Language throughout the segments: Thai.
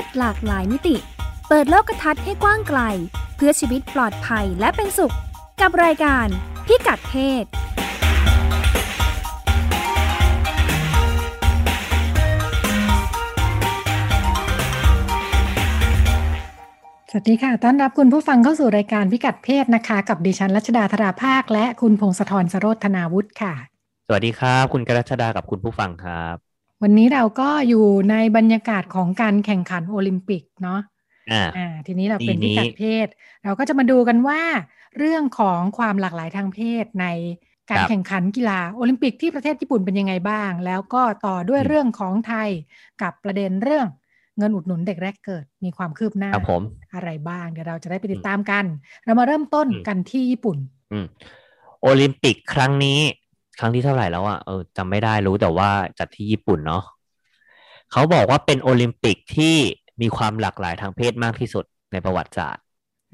ศหลากหลายมิติ เปิดโลกทัศน์ให้กว้างไกล เพื่อชีวิตปลอดภัยและเป็นสุข กับรายการพิกัดเพศสวัสดีค่ะ ต้อนรับคุณผู้ฟังเข้าสู่รายการพิกัดเพศนะคะ กับดิฉันรัชดาธราภาค และคุณพงศธรสโรธนาวุฒิค่ะ สวัสดีครับ คุณกรัชดากับคุณผู้ฟังครับ วันนี้เราก็อยู่ในบรรยากาศของการแข่งขันโอลิมปิกเนาะอ่าอ่าทีนี้เราเป็นปีนี้พิกัดเพศ เราก็จะมาดูกันว่า เรื่องของความหลากหลายทางเพศในการแข่งขันกีฬาโอลิมปิกที่ประเทศญี่ปุ่นเป็นยังไงบ้าง แล้วก็ต่อด้วยเรื่องของไทยกับประเด็นเรื่องเงินอุดหนุนเด็กแรกเกิดมีความคืบหน้าครับผมอะไรบ้างเดี๋ยวเราจะได้ไปติดตามกัน เรามาเริ่มต้นอืมกันที่ญี่ปุ่นอืมโอลิมปิกครั้งนี้ ครั้งที่เท่าไหร่แล้วอะเออจำไม่ได้รู้แต่ว่าจัดที่ญี่ปุ่นเนาะเขาบอกว่าเป็นโอลิมปิกที่มีความหลากหลายทางเพศมากที่สุดในประวัติศาสตร์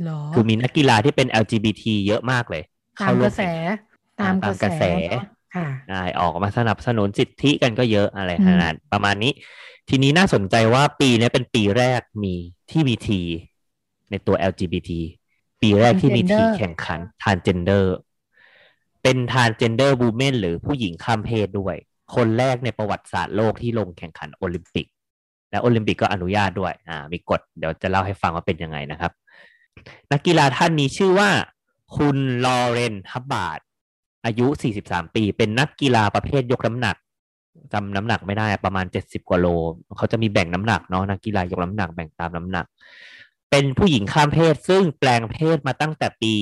เหรอคือมีนักกีฬาที่เป็น LGBT เยอะมากเลย ตามเข้กร่วระแสแข่งตามตามกกระระแสแสเนอะค่ะได้ออกมาสนับสนุนสิทธิกันก็เยอะอะไรอืมขนาดประมาณนี้ ทีนี้น่าสนใจว่าปีนี้เป็นปีแรกมีที่มีทีในตัว LGBT ปีแรกที่มีที่แข่งขัน transgender เป็น transgender woman หรือผู้หญิงข้ามเพศด้วย คนแรกในประวัติศาสตร์โลกที่ลงแข่งขันโอลิมปิก และโอลิมปิกก็อนุญาตด้วยอ่ามีกฎเดี๋ยวจะเล่าให้ฟังว่าเป็นยังไงนะครับ นักกีฬาท่านนี้ชื่อว่า คุณลอเรนฮับบาร์ดอายุ 43 ปี เป็นนักกีฬาประเภทยกน้ำหนักจำน้ำหนักไม่ได้ประมาณ 70 กว่าโล เขาจะมีแบ่งน้ำหนักเนาะนักกีฬายกน้ำหนักแบ่งตามน้ำหนัก เป็นผู้หญิงข้ามเพศ ซึ่งแปลงเพศมาตั้งแต่ปี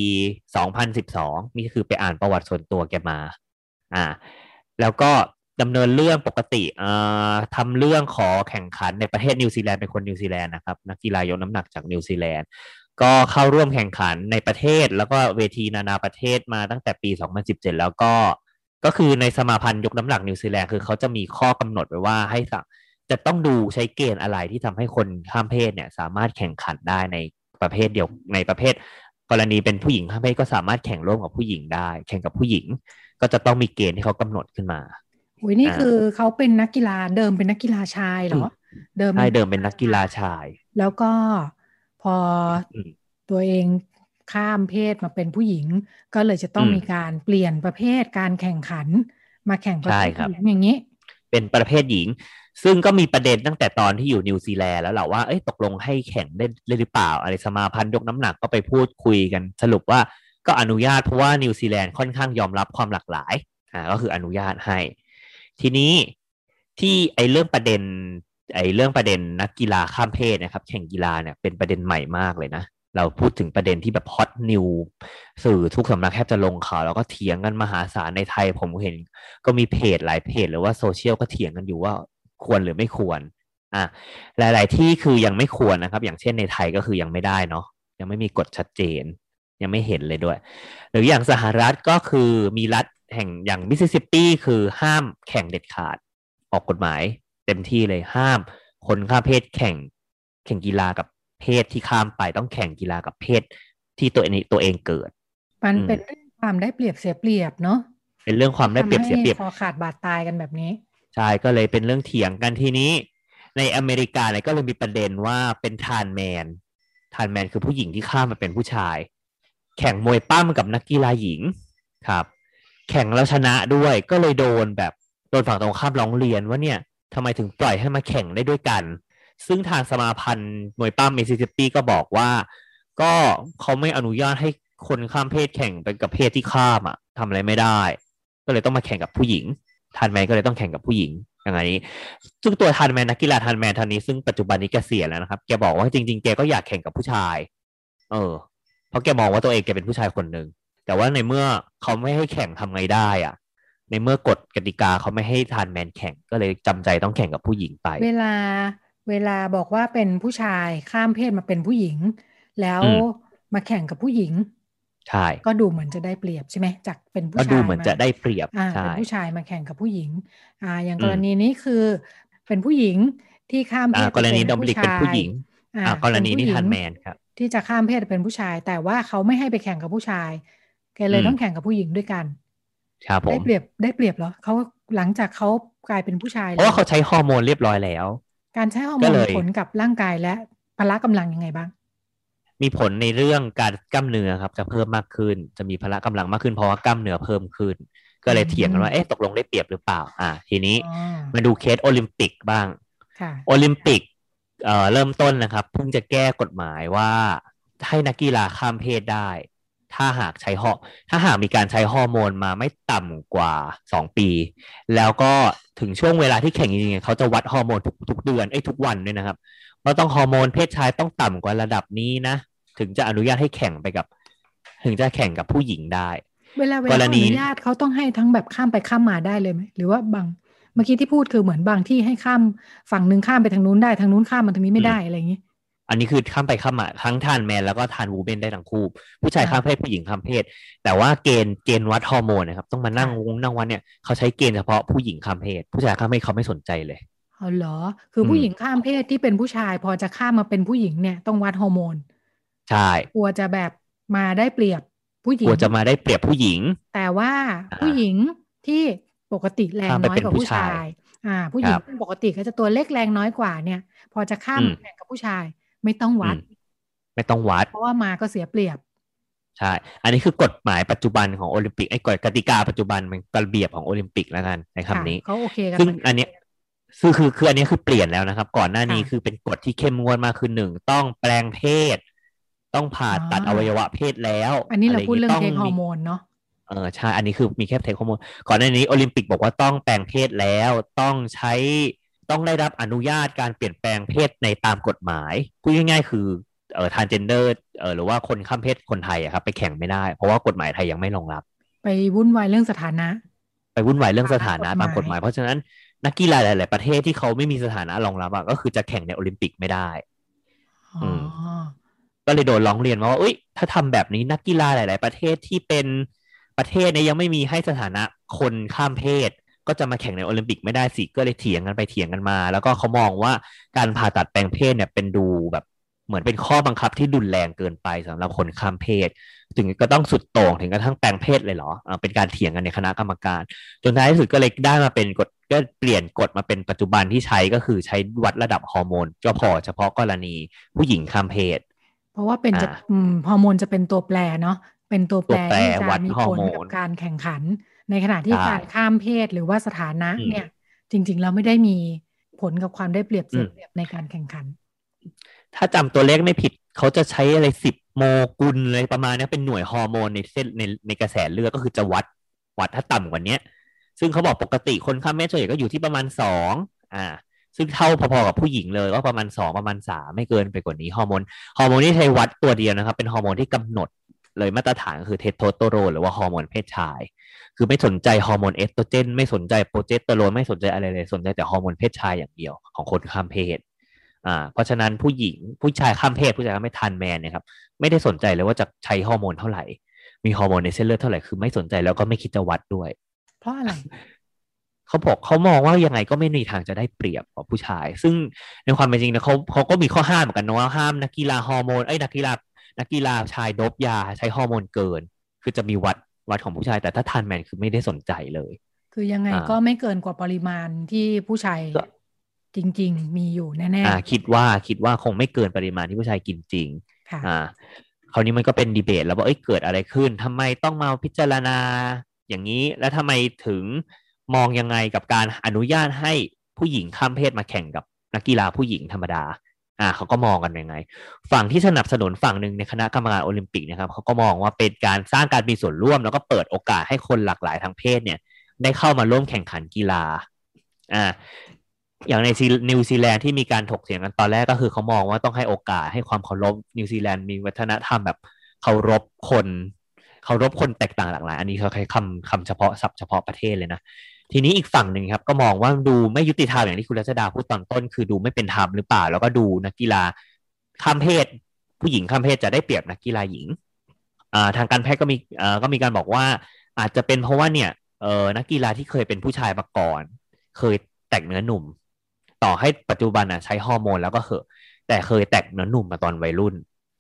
2012 นี่คือไปอ่านประวัติส่วนตัวแกมา อ่า แล้วก็ดำเนินเรื่องปกติอ่อทำเรื่องขอแข่งขันในประเทศนิวซีแลนด์เป็นคนนิวซีแลนด์นะครับ นักกีฬายกน้ำหนักจากนิวซีแลนด์ ก็เข้าร่วมแข่งขันในประเทศ แล้วก็เวทีนานาประเทศมาตั้งแต่ปี 2017 แล้วก็ก็คือในสมาพันธ์ยกน้ำหนักนิวซีแลนด์คือเขาจะมีข้อกำหนดไว้ว่าให้สัก จะต้องดูใช้เกณฑ์อะไรที่ทำให้คนข้ามเพศเนี่ย สามารถแข่งขันได้ในประเภทเดียวในประเภท กรณีเป็นผู้หญิงข้ามเพศก็สามารถแข่งร่วมกับผู้หญิงได้ แข่งกับผู้หญิง ก็จะต้องมีเกณฑ์ที่เขากำหนดขึ้นมาอุ้ยนี่อ่าคือเขาเป็นนักกีฬาเดิมเป็นนักกีฬาชายเหรอเดิมใช่เดิมเป็นนักกีฬาชาย แล้วก็พออมตัวเองข้ามเพศมาเป็นผู้หญิง ก็เลยจะต้องอืมมีการเปลี่ยนประเภทการแข่งขัน มาแข่งประใช่เภทครับหญิงอย่างนี้ เป็นประเภทหญิง ซึ่งก็มีประเด็นตั้งแต่ตอนที่อยู่นิวซีแลนด์แล้วแหละว่าเอ้ยตกลงให้แข่งได้ได้หรือเปล่า อะไรสมาพันธ์ยกน้ำหนักก็ไปพูดคุยกันสรุปว่าก็อนุญาตเพราะว่านิวซีแลนด์ค่อนข้างยอมรับความหลากหลายอ่าก็คืออนุญาตให้ ทีนี้ที่ไอ้เรื่องประเด็นไอ้เรื่องประเด็นนักกีฬาข้ามเพศนะครับ แข่งกีฬาเนี่ยเป็นประเด็นใหม่มากเลยนะเราพูดถึงประเด็นที่แบบฮอตนิวสื่อทุกสำนักแทบจะลงข่าวแล้วก็เถียงกันมหาศาลในไทยผมเห็น ก็มีเพจหลายเพจหรือว่าโซเชียลก็เถียงกันอยู่ว่า ควรหรือไม่ควร อะหลาย ๆ ที่คือยังไม่ควรนะครับ อย่างเช่นในไทยก็คือยังไม่ได้เนาะยังไม่มีกฎชัดเจน ยังไม่เห็นเลยด้วย หรืออย่างสหรัฐก็คือมีรัฐแห่งอย่างมิสซิสซิปปีคือห้ามแข่งเด็ดขาด ออกกฎหมาย เต็มที่เลยห้าม คนข้ามเพศแข่งแข่งกีฬากับเพศที่ข้ามไปต้องแข่งกีฬากับเพศที่ตัวเองตัวเองเกิด มันอืมเป็นเรื่องความได้เปรียบเสียเปรียบเนาะเป็นเรื่องความได้เปรียบเสียเปรียบทำให้คอขาดบาดตายกันแบบนี้ ใช่ก็เลยเป็นเรื่องเถียงกันทีนี้ ในอเมริกาเนี่ยก็เลยมีประเด็นว่าเป็นทานแมนทานแมนคือผู้หญิงที่ข้ามมาเป็นผู้ชาย แข่งมวยปั้มกับนักกีฬาหญิงครับ แข่งแล้วชนะด้วยก็เลยโดนแบบโดนฝั่งตรงข้ามร้องเรียนว่าเนี่ยทำไมถึงปล่อยให้มาแข่งได้ด้วยกัน ซึ่งทางสมาพันธ์มวยปล้ำมิสซิสซิปปีก็บอกว่า ก็เขาไม่อนุญาตให้คนข้ามเพศแข่งไปกับเพศที่ข้ามอะทำอะไรไม่ได้ ก็เลยต้องมาแข่งกับผู้หญิง trans man ก็เลยต้องแข่งกับผู้หญิงอย่างนี้ซึ่งตัว trans man นักกีฬา trans man ท่านนี้ซึ่งปัจจุบันนี้แกเสียแล้วนะครับ แกบอกว่าจริง ๆ แกก็อยากแข่งกับผู้ชาย เออ เพราะแกมองว่าตัวเองแกเป็นผู้ชายคนหนึ่งแต่ว่าในเมื่อเขาไม่ให้แข่งทำไงได้อะ ในเมื่อกฎกติกาเขาไม่ให้ทันแมนแข่งก็เลยจำใจต้องแข่งกับผู้หญิงไป เวลาเวลาบอกว่าเป็นผู้ชายข้ามเพศมาเป็นผู้หญิง แล้วอืมมาแข่งกับผู้หญิง ใช่ก็ดูเหมือนจะได้เปรียบใช่ไหมจากเป็นผู้ก็ชายดูเหมือนจะได้เปรียบอ่าใช่เป็นผู้ชายมาแข่งกับผู้หญิงอ่าอย่างอืมกรณีนี้คือเป็นผู้หญิงที่ข้ามเพอ่าศกรณีไปดอมลิกเป็นผู้หญิงอ่าอ่ากรณีเป็นี้ผู้หญิงทันแมนครับที่จะข้ามเพศเป็นผู้ชาย แต่ว่าเขาไม่ให้ไปแข่งกับผู้ชายแกเลยอืมต้องแข่งกับผู้หญิงด้วยกันครับผได้มเปรียบได้เปรียบเหรอเขาหลังจากเขากลายเป็นผู้ชายเพแล้ราะวว่าเขาใช้ฮอร์โมนเรียบร้อยแล้ว การใช้ฮอร์โมก็นเลมียผลกับร่างกายและพละกำลังยังไงบ้าง มีผลในเรื่องการกล้ามเนื้อครับ จะเพิ่มมากขึ้น จะมีพละกำลังมากขึ้นเพราะว่ากล้ามเนื้อเพิ่มขึ้น ก็เลยอืมเถียงกันว่าเอ๊ะตกลงได้เปรียบหรือเปล่า อ่า ทีนี้อ๋อมาดูเคสโอลิมปิกบ้างค่ะโอลิมปิกเอ่อเริ่มต้นนะครับเพิ่งจะแก้กฎหมายว่าให้นักกีฬาข้ามเพศได้ ถ้าหากใช้ฮอร์ถ้าหากมีการใช้ฮอร์โมนมาไม่ต่ำกว่าสองปี แล้วก็ถึงช่วงเวลาที่แข่งจริงๆเขาจะวัดฮอร์โมนทุกทุกเดือนไอ้ยทุกวันด้วยนะครับ ว่าต้องฮอร์โมนเพศชายต้องต่ำกว่าระดับนี้นะถึงจะอนุญาตให้แข่งไปกับ ถึงจะแข่งกับผู้หญิงได้ เวลาเวลากรเขาณีอนุญาตเขาต้องให้ทั้งแบบข้ามไปข้ามมาได้เลยไหมหรือว่าบางเมื่อกี้ที่พูดคือเหมือนบางที่ให้ข้ามฝั่งหนึ่งข้ามไปทางนู้นได้ทางนู้นข้ามมาทางนี้ไม่ได้อะไรอย่างนี้ อันนี้คือข้ามไปข้ามมาทั้งทานแมนแล้วก็ทานวูเมนได้ทั้งคู่ ผู้ชายอ่าข้ามเพศผู้หญิงข้ามเพศ แต่ว่าเกณฑ์เกณฑ์วัดฮอร์โมนนะครับต้องมานั่งค่ะวงนั่งวัดเนี่ยเขาใช้เกณฑ์เฉพาะผู้หญิงข้ามเพศ ผู้ชายข้ามเพศเขาไม่สนใจเลย อ๋อเหรอ คืออมผู้หญิงข้ามเพศที่เป็นผู้ชาย พอจะข้ามมาเป็นผู้หญิงเนี่ยต้องวัดฮอร์โมน ใช่ กลัวจะแบบมาได้เปรียบผู้หญิกงลัวจะมาได้เปรียบผู้หญิง แต่ว่าอ่าผู้หญิงที่ปกติแรงข้ามไปน้อยเป็นกว่าผู้ผู้ชาชายยอ่า ผู้หญิงครับซึ่งปกติก็จะตัวเล็กแรงน้อยกว่าเนี่ย พอจะข้ามอืมแข่งกับผู้ชายไม่ต้องวัดอืมไม่ต้องวัด เพราะว่ามาก็เสียเปรียบใช่ อันนี้คือกฎหมายปัจจุบันของโอลิมปิกไอ้กฎกติกาปัจจุบันมันระเบียบของโอลิมปิกแล้วกันในคำนี้ค่ะเขาโอเคกันซึ่งเหมืกัอันเนี้ย คือคือคืออันนี้คือเปลี่ยนแล้วนะครับ ก่อนหน้านี้ค่ะคือเป็นกฎที่เข้มงวดมากคือหนึ่งต้องแปลงเพศ ต้องผ่าตัดอ๋ออวัยวะเพศแล้ว อันนี้เราะไย่พูดเรื่องต้เทคฮอมีร์โมนเนาะเออใช่อันนี้คือมีแค่เทคฮอร์โมนก่อนหน้านี้โอลิมปิกบอกว่าต้องแปลงเพศแล้วต้องใช้ต้องได้รับอนุญาตการเปลี่ยนแปลงเพศในตามกฎหมายพูดง่ายๆ คือเอ่อทานเจนเดอร์เอ่อหรือว่าคนข้ามเพศคนไทยอะครับไปแข่งไม่ได้ เพราะว่ากฎหมายไทยยังไม่รองรับ ไปวุ่นวายเรื่องสถานะ ไปวุ่นวายเรื่องสถานะตามตามกกฎฎหมามหายยเพราะฉะนั้น นักกีฬาหลาย ๆ ประเทศที่เขาไม่มีสถานะรองรับอะก็คือจะแข่งในโอลิมปิกไม่ได้อ๋ออก็เลยโดนร้องเรียนมาว่าเอ้ย ถ้าทำแบบนี้นักกีฬาหลาย ๆ ประเทศที่เป็นประเทศเนี่ยยังไม่มีให้สถานะคนข้ามเพศ ก็จะมาแข่งในโอลิมปิกไม่ได้สิก็เลยเถียงกันไปเถียงกันมา แล้วก็เขามองว่าการผ่าตัดแปลงเพศเนี่ยเป็นดูแบบเหมือนเป็นข้อบังคับที่รุนแรงเกินไปสำหรับคนข้ามเพศ ถึงก็ต้องสุดโต่งถึงกระทั่งแปลงเพศเลยเหรออ่าเป็นการเถียงกันในคณะกรรมการ จนท้ายที่สุดก็เลยได้มาเป็นกฎ ก็เปลี่ยนกฎมาเป็นปัจจุบันที่ใช้ก็คือใช้วัดระดับฮอร์โมนก็พอเฉพาะกรณีผู้หญิงข้ามเพศ เพราะว่าเป็นจะอ่าอืมฮอร์โมนจะเป็นตัวแปรเนาะเป็นตัวแปรตัวแปรที่จะวัดมีฮอผร์ลโมนกับการแข่งขัน ในขณะที่ใช่การข้ามเพศหรือว่าสถานะอืมเนี่ย จริง ๆ แล้วไม่ได้มีผลกับความได้เปรียบเสียอืมเปรียบในการแข่งขัน ถ้าจำตัวเลขไม่ผิดเขาจะใช้อะไรสิบโมกุลอะไรประมาณเนี้ยเป็นหน่วยฮอร์โมนในเส้นในในกระแสเลือดก็คือจะวัดวัดถ้าต่ำกว่าเนี้ย ซึ่งเขาบอกปกติคนข้ามเพศส่วนใหญ่ก็อยู่ที่ประมาณสองอ่า ซึ่งเท่าพอๆกับผู้หญิงเลยก็ประมาณสองประมาณสามไม่เกินไปกว่านี้ฮอร์โมนฮอร์โมนที่ใช้วัดตัวเดียวนะครับ เป็นฮอร์โมนที่กำหนดเลยมาตรฐานก็คือเทสโทสเตอโรนหรือว่าฮอร์โมนเพศชาย คือไม่สนใจฮอร์โมน estrogen ไม่สนใจ progesterone ไม่สนใจอะไรเลยสนใจแต่ฮอร์โมนเพศชายอย่างเดียวของคนข้ามเพศอ่าเพราะฉะนั้นผู้หญิงผู้ชายข้ามเพศผู้ชายข้ามเพศ trans man เนี่ยครับไม่ได้สนใจเลยว่าจะใช้ฮอร์โมนเท่าไหร่ มีฮอร์โมนในเส้นเลือดเท่าไหร่คือไม่สนใจแล้วก็ไม่คิดจะวัดด้วย เพราะอะไรเขาบอกเขามองว่ายังไงก็ไม่มีทางจะได้เปรียบกว่าผู้ชาย ซึ่งในความเป็นจริงนะเขาเขาก็มีข้อห้ามเหมือนกันนะว่าห้ามนักกีฬาฮอร์โมนไอ้ยนักกีฬานักกีฬาชายโดบยาใช้ฮอร์โมนเกิน คือจะมีวัดวัดของผู้ชาย แต่ถ้าทันแมนคือไม่ได้สนใจเลย คือยังไงอ่าก็ไม่เกินกว่าปริมาณที่ผู้ชายก็จริง ๆ มีอยู่แน่อ่าคิดว่าคิดว่าคงไม่เกินปริมาณที่ผู้ชายกินจริงๆค่ะอ่าคราวนี้มันก็เป็นดีเบต แล้วว่าเอ้ยเกิดอะไรขึ้นทำไมต้องมาพิจารณา อย่างนี้แล้วทำไมถึงมองยังไงกับการอนุญาตให้ผู้หญิงข้ามเพศมาแข่งกับนักกีฬาผู้หญิงธรรมดาอ่าเขาก็มองกันยังไง ฝั่งที่สนับสนุนฝั่งหนึ่งในคณะกรรมการโอลิมปิกนะครับเขาก็มองว่าเป็นการสร้างการมีส่วนร่วม แล้วก็เปิดโอกาสให้คนหลากหลายทางเพศเนี่ย ได้เข้ามาร่วมแข่งขันกีฬาอ่าอย่างในนิวซีแลนด์ที่มีการถกเถียงกันตอนแรกก็คือเขามองว่าต้องให้โอกาสให้ความเคารพนิวซีแลนด์มีวัฒนธรรมแบบเคารพคน เคารพคนแตกต่างหลากหลาย อันนี้เขาใช้คำคำเฉพาะศัพท์เฉพาะประเทศเลยนะ ทีนี้อีกฝั่งหนึ่งครับ ก็มองว่าดูไม่ยุติธรรมอย่างที่คุณรัชดาพูดตอนต้น คือดูไม่เป็นธรรมหรือเปล่า แล้วก็ดูนักกีฬาข้ามเพศ ผู้หญิงข้ามเพศจะได้เปรียบนักกีฬาหญิงทางการแพทย์ก็มีก็มีการบอกว่า อาจจะเป็นเพราะว่าเนี่ยเออนักกีฬาที่เคยเป็นผู้ชายมาก่อน เคยแตกเนื้อหนุ่ม ต่อให้ปัจจุบันอะใช้ฮอร์โมนแล้วก็เหอะแต่เคยแตกเนื้อหนุ่มมาตอนวัยรุ่น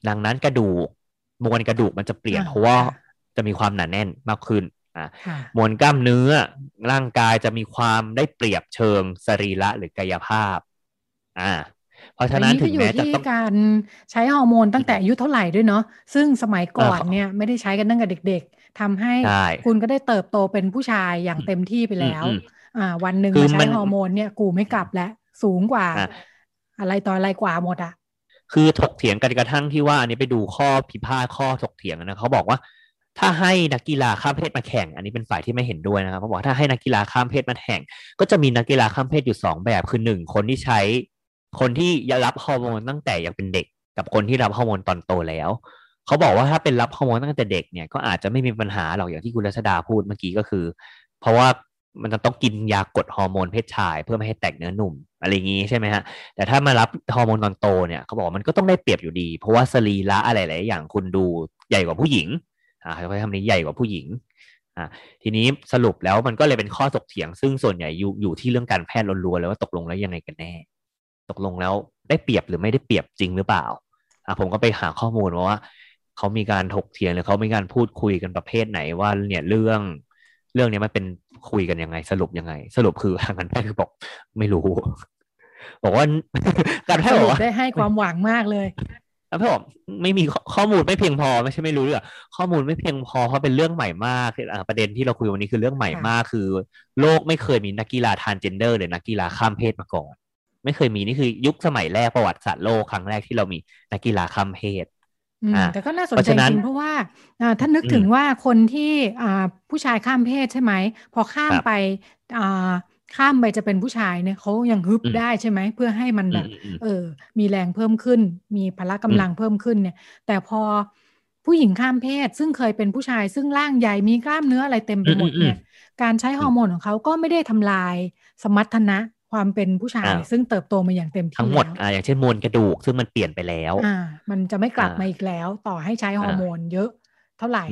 ดังนั้นกระดูกมวลกระดูกมันจะเปลี่ยนเพราะว่า จะมีความหนาแน่นมากขึ้นอ่าค่ะมวลกล้ามเนื้อร่างกายจะมีความได้เปรียบเชิงสรีระหรือกายภาพอ่าเพราะฉะนั้นถึงแม้จะต้องการใช้ฮอร์โมนตั้งแต่อายุเท่าไหร่ด้วยเนาะซึ่งสมัยก่อนเนี่ยไม่ได้ใช้กันตั้งแต่เด็ก ๆทำให้คุณก็ได้เติบโตเป็นผู้ชายอย่างเต็มที่ไปแล้วอ่าวันหนึ่งมาใช้ฮอร์โมนเนี่ยกูไม่กลับแล้วสูงกว่า อะไรต่ออะไรกว่าหมดอะคือถกเถียงกันกระทั่งที่ว่าอันนี้ไปดูข้อพิพาทข้อถกเถียงนะเขาบอกว่า ถ้าให้นักกีฬาข้ามเพศมาแข่ง อันนี้เป็นฝ่ายที่ไม่เห็นด้วยนะครับเขาบอกถ้าให้นักกีฬาข้ามเพศมาแข่ง ก็จะมีนักกีฬาข้ามเพศอยู่สองแบบคือหนึ่งคนที่ใช้คนที่รับฮอร์โมนตั้งแต่ยังเป็นเด็ก กับคนที่รับฮอร์โมนตอนโตแล้วเขาบอกว่าถ้าเป็นรับฮอร์โมนตั้งแต่เด็กเนี่ยก็อาจจะไม่มีปัญหาหรอกอย่างที่คุณรัชดาพูดเมื่อกี้ก็คือ เพราะว่ามันจะต้องกินยากดฮอร์โมนเพศชาย เพื่อไม่ให้แตกเนื้อหนุ่มอะไรอย่างนี้ใช่ไหมฮะแต่ถ้ามารับฮอร์โมนตอนโตเนี่ยเขาบอกมันก็ต้องได้เปรียบอยู่ดี เพราะว่าสรีระอะไรหลายอย่างคุณดูใหญ่กว่าผู้หญิง อ่าเขาทำนี้ใหญ่กว่าผู้หญิงอ่าทีนี้สรุปแล้วมันก็เลยเป็นข้อตกเถียง ซึ่งส่วนใหญ่อยู่อยู่ที่เรื่องการแพทย์ล้วนๆเลยว่าตกลงแล้วยังไงกันแน่ ตกลงแล้วได้เปรียบหรือไม่ได้เปรียบจริงหรือเปล่าอ่าผมก็ไปหาข้อมูลว่าเขามีการถกเถียงหรือเขามีการพูดคุยกันประเภทไหนว่าเนี่ยเรื่องเรื่องนี้มันเป็นคุยกันยังไง สรุปยังไง สรุปคือทางการแพทย์คือบอกไม่รู้ บอกว่าการแพทย์บอกได้ให้ความหวังมากเลย แล้วพี่บอกไม่มีข้อมูลไม่เพียงพอไม่ใช่ไม่รู้เรื่องข้อมูลไม่เพียงพอเพราะเป็นเรื่องใหม่มากประเด็นที่เราคุยวันนี้คือเรื่องใหม่มากคือ โลกไม่เคยมีนักกีฬาทานเจนเดอร์หรือนักกีฬาข้ามเพศมาก่อน ไม่เคยมีนี่คือยุคสมัยแรกประวัติศาสตร์โลกครั้งแรกที่เรามีนักกีฬาข้ามเพศแต่ก็น่าสนใจจริงเพราะว่าท่านนึกถึงว่าคนที่ผู้ชายข้ามเพศใช่ไหมพอข้ามไป ข้ามไปจะเป็นผู้ชายเนี่ยเขายังฮึบได้ใช่ไหมเพื่อให้มันแบบเออ มีแรงเพิ่มขึ้น มีพละกำลังเพิ่มขึ้นเนี่ย แต่พอผู้หญิงข้ามเพศ ซึ่งเคยเป็นผู้ชายซึ่งร่างใหญ่มีกล้ามเนื้ออะไรเต็มไปหมดเนี่ย การใช้ฮอร์โมนของเขาก็ไม่ได้ทำลายสมรรถนะความเป็นผู้ชายซึ่งเติบโตมาอย่างเต็มที่ทั้งหมดอ่าอย่างเช่นมวลกระดูกซึ่งมันเปลี่ยนไปแล้ว อ่า มันจะไม่กลับมาอีกแล้ว ต่อให้ใช้ฮอร์โมนเยอะเท่าไหร่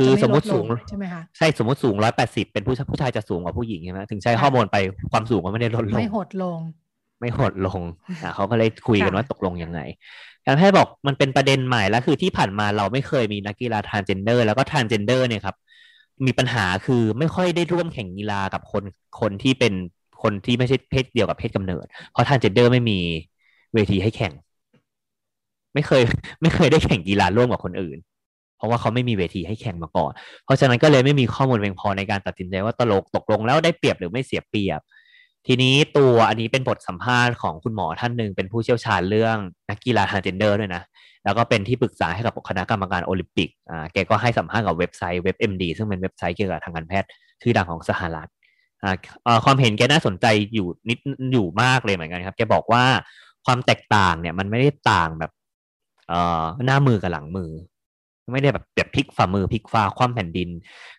คือสมมติสูงใช่ไหมคะใช่สมมติสูงร้อยแปดสิบเป็นผู้ผู้ชายจะสูงกว่าผู้หญิงใช่ไหมถึงใช้ฮอร์โมนไปความสูงก็ไม่ได้ลดลง ไม่หดลง ไม่หดลงอ่าเขาก็เลยคุยกันว่าตกลงยังไงการแพทย์บอกมันเป็นประเด็นใหม่แล้วคือที่ผ่านมาเราไม่เคยมีนักกีฬา transgender แล้วก็ transgender เนี่ยครับมีปัญหาคือไม่ค่อยได้ร่วมแข่งกีฬากับคนคนที่เป็นคนที่ไม่ใช่เพศเดียวกับเพศกำเนิด เพราะทานเจนเดอร์ไม่มีเวทีให้แข่ง ไม่เคย ไม่เคยได้แข่งกีฬาร่วมกับคนอื่น เพราะว่าเขาไม่มีเวทีให้แข่งมาก่อน เพราะฉะนั้นก็เลยไม่มีข้อมูลเพียงพอในการตัดสินใจว่าตลกตกลงแล้วได้เปรียบหรือไม่เสียเปรียบ ทีนี้ตัวอันนี้เป็นบทสัมภาษณ์ของคุณหมอท่านหนึ่งเป็นผู้เชี่ยวชาญเรื่องนักกีฬาทางเจนเดอร์ด้วยนะแล้วก็เป็นที่ปรึกษาให้กับคณะกรรมการโอลิมปิกอ่าแกก็ให้สัมภาษณ์กับเว็บไซต์เว็บ MD ซึ่งเป็นเว็บไซต์เกี่ยวกับทางการแพทย์ชื่อดังของสหรัฐอ่าความเห็นแกน่าสนใจอยู่นิดอยู่มากเลยเหมือนกันครับแกบอกว่าความแตกต่างเนี่ยมันไม่ได้ต่างแบบเอ่อหน้ามือกับหลังมือ ไม่ได้แบบแบบพลิกฝ่ามือพลิกฟ้าคว่ำแผ่นดิน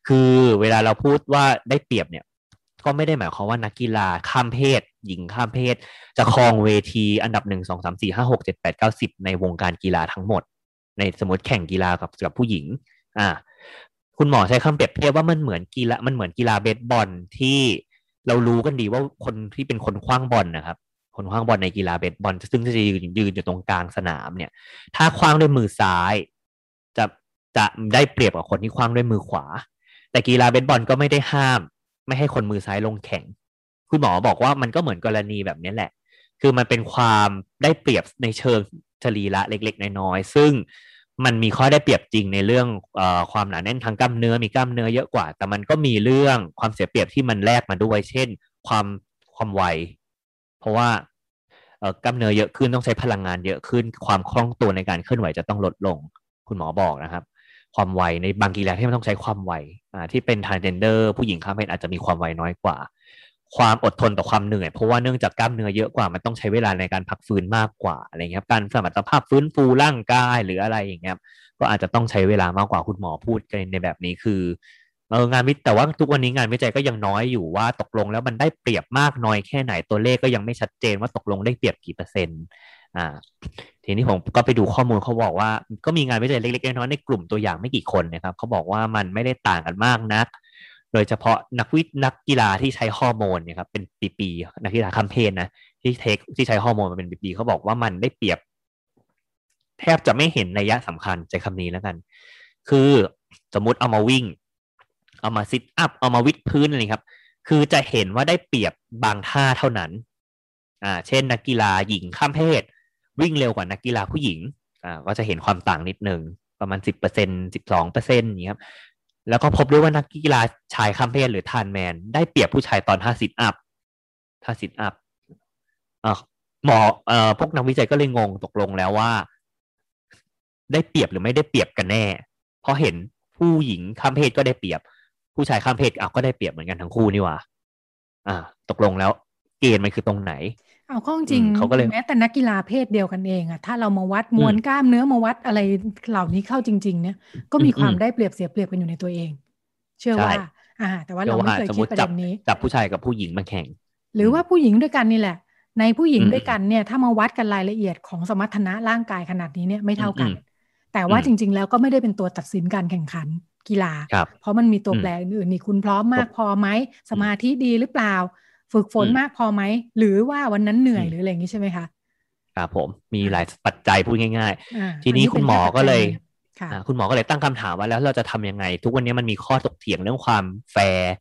คือเวลาเราพูดว่าได้เปรียบเนี่ย ก็ไม่ได้หมายความว่านักกีฬาข้ามเพศ หญิงข้ามเพศ จะครองเวทีอันดับหนึ่งสองสามสี่ห้าหกเจ็ดแปดเก้าสิบในวงการกีฬาทั้งหมด ในสมมติแข่งกีฬากับกับผู้หญิง อ่า คุณหมอใช้คำเปรียบเทียบว่ามันเหมือนกีฬามันเหมือนกีฬาเบสบอลที่เรารู้กันดีว่าคนที่เป็นคนคว้างบอลนะครับคนคว้างบอลในกีฬาเบสบอลซึ่งจะยืนยืนอยู่ตรงกลางสนามเนี่ย ถ้าคว้างด้วยมือซ้าย จะจะได้เปรียบกับคนที่คว้างด้วยมือขวา แต่กีฬาเบสบอลก็ไม่ได้ห้าม ไม่ให้คนมือซ้ายลงแข่ง คุณหมอบอกว่ามันก็เหมือนกรณีแบบนี้แหละ คือมันเป็นความได้เปรียบในเชิงชลีละเล็ก ๆ น้อยๆซึ่งมันมีข้อได้เปรียบจริงในเรื่องอความหนาแน่นทางกล้ามเนื้อมีกล้ามเนื้อเยอะกว่า แต่มันก็มีเรื่องความเสียเปรียบที่มันแลกมาด้วย เช่น ความความไว เพราะว่ากล้ามเนื้อเยอะขึ้นต้องใช้พลังงานเยอะขึ้น ความคล่องตัวในการเคลื่อนไหวจะต้องลดลง คุณหมอบอกนะครับ ความไวในบางกีฬาที่มันต้องใช้ความไวที่เป็นทานเจนเดอร์ผู้หญิงข้ามเพศอาจจะมีความไวน้อยกว่า ความอดทนต่อความเหนื่อย เพราะว่าเนื่องจากกล้ามเนื้อเยอะกว่ามันต้องใช้เวลาในการพักฟื้นมากกว่าอะไรเงี้ยการสมรรถภาพฟื้นฟูร่างกายหรืออะไรอย่างเงี้ยก็อาจจะต้องใช้เวลามากกว่าคุณหมอพูดกันในแบบนี้คือเอองานวิแต่ว่าทุกวันนี้งานวิจัยก็ยังน้อยอยู่ว่าตกลงแล้วมันได้เปรียบมากน้อยแค่ไหนตัวเลขก็ยังไม่ชัดเจนว่าตกลงได้เปรียบกี่เปอร์เซ็นต์อ่า ทีนี้ผมก็ไปดูข้อมูลเขาบอกว่า ก็มีงานวิจัยเล็กๆน้อยๆในกลุ่มตัวอย่างไม่กี่คนนะครับเขาบอกว่ามันไม่ได้ต่างกันมากนัก โดยเฉพาะนักวิทนักกีฬาที่ใช้ฮอร์โมนเนี่ยครับเป็นปีๆนักกีฬาข้ามเพศนะที่ take ที่ใช้ฮอร์โมนมาเป็นปีๆเขาบอกว่ามันได้เปรียบ แทบจะไม่เห็นนัยะสำคัญใจคำนี้แล้วกัน คือสมมติเอามาวิ่ง เอามาซิทอัพเอามาวิดพื้นอะไรครับ คือจะเห็นว่าได้เปรียบบางท่าเท่านั้นอ่าเช่น นักกีฬาหญิงข้ามเพศ วิ่งเร็วกว่านักกีฬาผู้หญิงอ่าก็จะเห็นความต่างนิดหนึ่งประมาณสิบเปอร์เซ็นสิบสองเปอร์เซ็นต์นี้ครับแล้วก็พบด้วยว่านักกีฬาชายข้ามเพศหรือทานแมน ได้เปรียบผู้ชายตอนห้าสิบอัพห้าสิบอัพอ่าหมอเอ่อพวกนักวิจัยก็เลยงงตกลงแล้วว่า ได้เปรียบหรือไม่ได้เปรียบกันแน่ เพราะเห็นผู้หญิงข้ามเพศก็ได้เปรียบ ผู้ชายข้ามเพศอ้าวก็ได้เปรียบเหมือนกันทั้งคู่นี่หว่าอ่า ตกลงแล้ว เกณฑ์มันคือตรงไหน เอาข้อจริงเขาก็เลยแม้แต่นักกีฬาเพศเดียวกันเองอะถ้าเรามาวัดมวลกล้ามเนื้อมาวัดอะไรเหล่านี้เข้าจริง ๆ เนี่ย ก็มีความได้เปรียบเสียเปรียบกันอยู่ในตัวเอง เชื่อว่า อ่า แต่ว่าเราไม่เคยสมคิมดติประจัเด็นนี้จับผู้ชายกับผู้หญิงมาแข่ง หรือว่าผู้หญิงด้วยกันนี่แหละ ในผู้หญิงอืมด้วยกันเนี่ย ถ้ามาวัดกันรายละเอียดของสมรรถนะร่างกายขนาดนี้เนี่ยไม่เท่ากันอืมแต่ว่าอืมจริง ๆ แล้วก็ไม่ได้เป็นตัวตัดสินการแข่งขันกีฬาครับเพราะมันมีตัวอืมแปรอื่นๆนี่คุณพร้อมมากพอไหมสมาธิดีหรือเปล่า ฝึกฝนอืมมากพอไหม หรือว่าวันนั้นเหนื่อยอืมหรืออะไรอย่างนี้ใช่ไหมคะครับผมมีหลายปัจจัยพูดง่ายอ่าๆทีนี้อัคุณหมอก็เลยค่ะอ่าคุณหมอก็เลยตั้งคำถามว่าแล้วเราจะทำยังไง ทุกวันนี้มันมีข้อถกเถียงเรื่องความแฟร์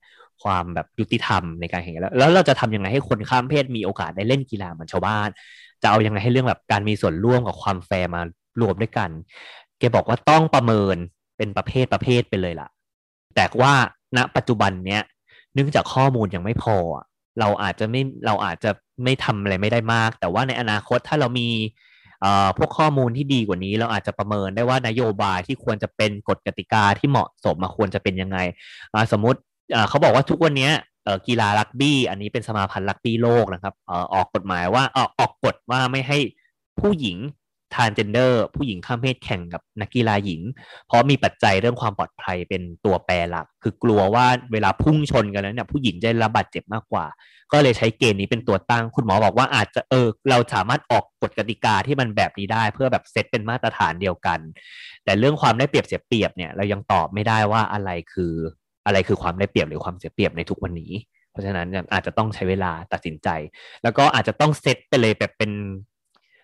ความแบบยุติธรรมในการแข่งขันแล้วแล้วเราจะทำยังไงให้คนข้ามเพศมีโอกาสได้เล่นกีฬาเหมือนชาวบ้าน จะเอายังไงให้เรื่องแบบการมีส่วนร่วมกับความแฟร์มารวมด้วยกันแกบอกว่าต้องประเมินเป็นประเภทประเภทไปเลยล่ะ แต่ว่าณปัจจุบันเนี้ยเนื่องจากข้อมูลยังไม่พออะ เราอาจจะไม่เราอาจจะไม่ทำอะไรไม่ได้มาก แต่ว่าในอนาคตถ้าเรามีเอ่อพวกข้อมูลที่ดีกว่านี้เราอาจจะประเมินได้ว่านโยบายที่ควรจะเป็นกฎกติกาที่เหมาะสมมาควรจะเป็นยังไงสมมติเอ่อเขาบอกว่าทุกวันนี้เอ่อกีฬารักบี้ อันนี้เป็นสมาพันธ์รักบี้โลกนะครับเอ่อออกกฎหมายว่าเออออกกฎว่าไม่ให้ผู้หญิง ทานเจนเดอร์ ผู้หญิงข้ามเพศแข่งกับนักกีฬาหญิง เพราะมีปัจจัยเรื่องความปลอดภัยเป็นตัวแปรหลัก คือกลัวว่าเวลาพุ่งชนกันแล้วเนี่ยผู้หญิงจะรับบาดเจ็บมากกว่า ก็เลยใช้เกณฑ์นี้เป็นตัวตั้ง คุณหมอบอกว่าอาจจะเออเราสามารถออกกฎกติกาที่มันแบบนี้ได้ เพื่อแบบเซตเป็นมาตรฐานเดียวกัน แต่เรื่องความได้เปรียบเสียเปรียบเนี่ยเรายังตอบไม่ได้ว่าอะไรคืออะไรคือความได้เปรียบหรือความเสียเปรียบในทุกวันนี้ เพราะฉะนั้นอาจจะต้องใช้เวลาตัดสินใจ แล้วก็อาจจะต้องเซตไปเลยแบบเป็น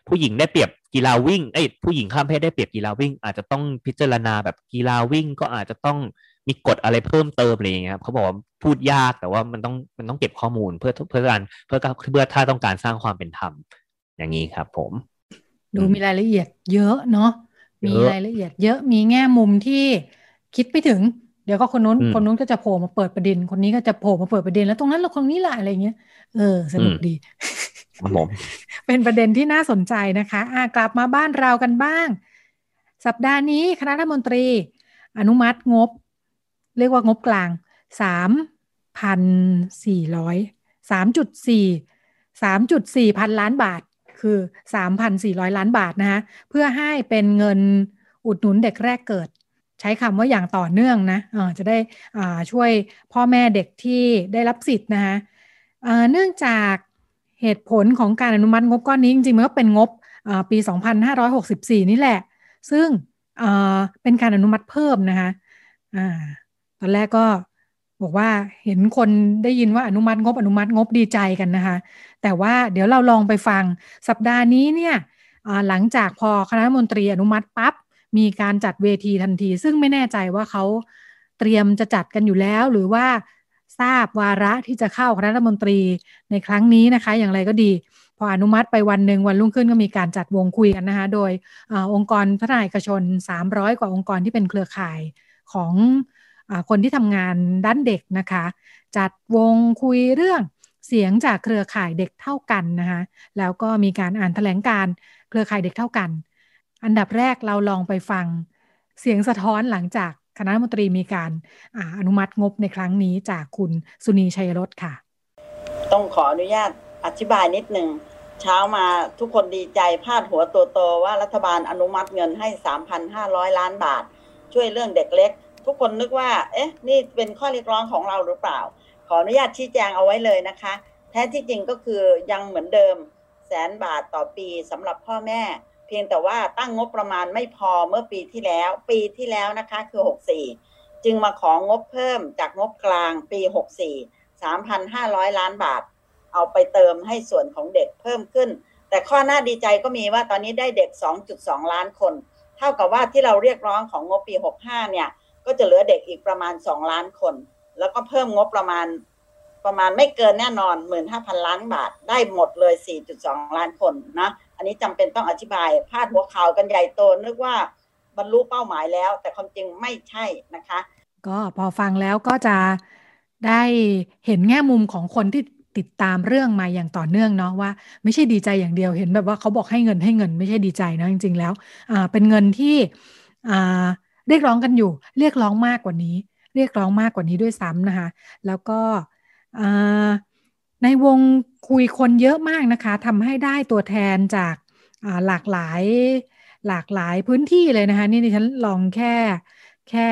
ผู้หญิงได้เปรียบกีฬาวิ่งเอ้ยผู้หญิงข้ามเพศได้เปรียบกีฬาวิ่ง อาจจะต้องพิจารณาแบบกีฬาวิ่งก็อาจจะต้องมีกฎอะไรเพิ่มเติมอะไรอย่างเงี้ยครับเขาบอกว่าพูดยากแต่ว่ามันต้องมันต้องเก็บข้อมูลเพื่อเพื่อการเพื่อเพื่อถ้าต้องการสร้างความเป็นธรรมอย่างนี้ครับ ผม ดูมีรายละเอียดเยอะเนาะเยมีอะรายละเอียดเยอะมีแง่มุมที่คิดไปถึง เดี๋ยวก็คนนู้นอืมคนนู้นก็จะโผล่มาเปิดประเด็น คนนี้ก็จะโผล่มาเปิดประเด็นแล้วตรงนั้นเราคนนี้แหละอะไรเงี้ยเออสนุกอืมดี ครับผมเป็นประเด็นที่น่าสนใจนะคะอ่ากลับมาบ้านเรากันบ้าง สัปดาห์นี้คณะรัฐมนตรี อนุมัติงบ เรียกว่างบกลางสามพันสี่ร้อยสามจุดสี่สามจุดสี่พันล้านบาทคือสามพันสี่ร้อยล้านบาทนะคะเพื่อให้เป็นเงินอุดหนุนเด็กแรกเกิด ใช้คำว่าอย่างต่อเนื่องนะอ่าจะได้ช่วยพ่อแม่เด็กที่ได้รับสิทธิ์นะคะเนื่องจาก เหตุผลของการอนุมัติงบก้อนนี้จริงๆมันก็เป็นงบอ่าปี 2564 นี่แหละ ซึ่งเป็นการอนุมัติเพิ่มนะคะอตอนแรกก็บอกว่าเห็นคนได้ยินว่าอนุมัติงบอนุมัติงบดีใจกันนะคะแต่ว่าเดี๋ยวเราลองไปฟังสัปดาห์นี้เนี่ยหลังจากพอคณะมนตรีอนุมัติปั๊บมีการจัดเวทีทันที ซึ่งไม่แน่ใจว่าเขาเตรียมจะจัดกันอยู่แล้ว หรือว่า ทราบวาระที่จะเข้าคณะรัฐมนตรีในครั้งนี้นะคะ อย่างไรก็ดี พออนุมัติไปวันหนึ่งวันรุ่งขึ้นก็มีการจัดวงคุยกันนะคะโดยอองค์กรพัฒนาเอกชน 300 กว่าองค์กรที่เป็นเครือข่ายของอคนที่ทำงานด้านเด็กนะคะ จัดวงคุยเรื่องเสียงจากเครือข่ายเด็กเท่ากันนะคะแล้วก็มีการอ่านแถลงการเครือข่ายเด็กเท่ากัน อันดับแรกเราลองไปฟังเสียงสะท้อนหลังจาก คณะมนตรีมีการออนุมัติงบในครั้งนี้จากคุณสุนีชัยรสค่ะ ต้องขออนุญาตอธิบายนิดหนึ่งเช้ามาทุกคนดีใจพาดหัวตัวโตว่ารัฐบาลอนุมัติเงินให้ 3,500 ล้านบาท ช่วยเรื่องเด็กเล็ก ทุกคนนึกว่า เอ๊ะ นี่เป็นข้อเรียกร้องของเราหรือเปล่า ขออนุญาตชี้แจงเอาไว้เลยนะคะ แท้ที่จริงก็คือยังเหมือนเดิมแสนบาทต่อปีสำหรับพ่อแม่ เพียงแต่ว่าตั้งงบประมาณไม่พอเมื่อปีที่แล้ว ปีที่แล้วนะคะคือ 64 จึงมาของงบเพิ่มจากงบกลางปี 64 3,500 ล้านบาท เอาไปเติมให้ส่วนของเด็กเพิ่มขึ้น แต่ข้อน่าดีใจก็มีว่าตอนนี้ได้เด็ก 2.2 ล้านคน เท่ากับว่าที่เราเรียกร้องของงบปี 65 เนี่ย ก็จะเหลือเด็กอีกประมาณ 2 ล้านคน แล้วก็เพิ่มงบประมาณประมาณไม่เกินแน่นอนหมื่นห้าพันล้านบาท ได้หมดเลยสี่จุดสองล้านคนนะอันนี้จำเป็นต้องอธิบาย พาดหัวข่าวกันใหญ่โตนึกว่าบรรลุเป้าหมายแล้ว แต่ความจริงไม่ใช่นะคะ ก็พอฟังแล้วก็จะได้เห็นแง่มุมของคนที่ติดตามเรื่องมาอย่างต่อเนื่องเนาะว่าไม่ใช่ดีใจอย่างเดียวเห็นแบบว่าเขาบอกให้เงินให้เงินไม่ใช่ดีใจนะจริง ๆ แล้วอ่าเป็นเงินที่อ่าเรียกร้องกันอยู่ เรียกร้องมากกว่านี้ เรียกร้องมากกว่านี้ด้วยซ้ำนะคะ แล้วก็ในวง คุยคนเยอะมากนะคะทำให้ได้ตัวแทนจากหลากหลายหลากหลายพื้นที่เลยนะคะ นี่ดิฉันลองแค่แค่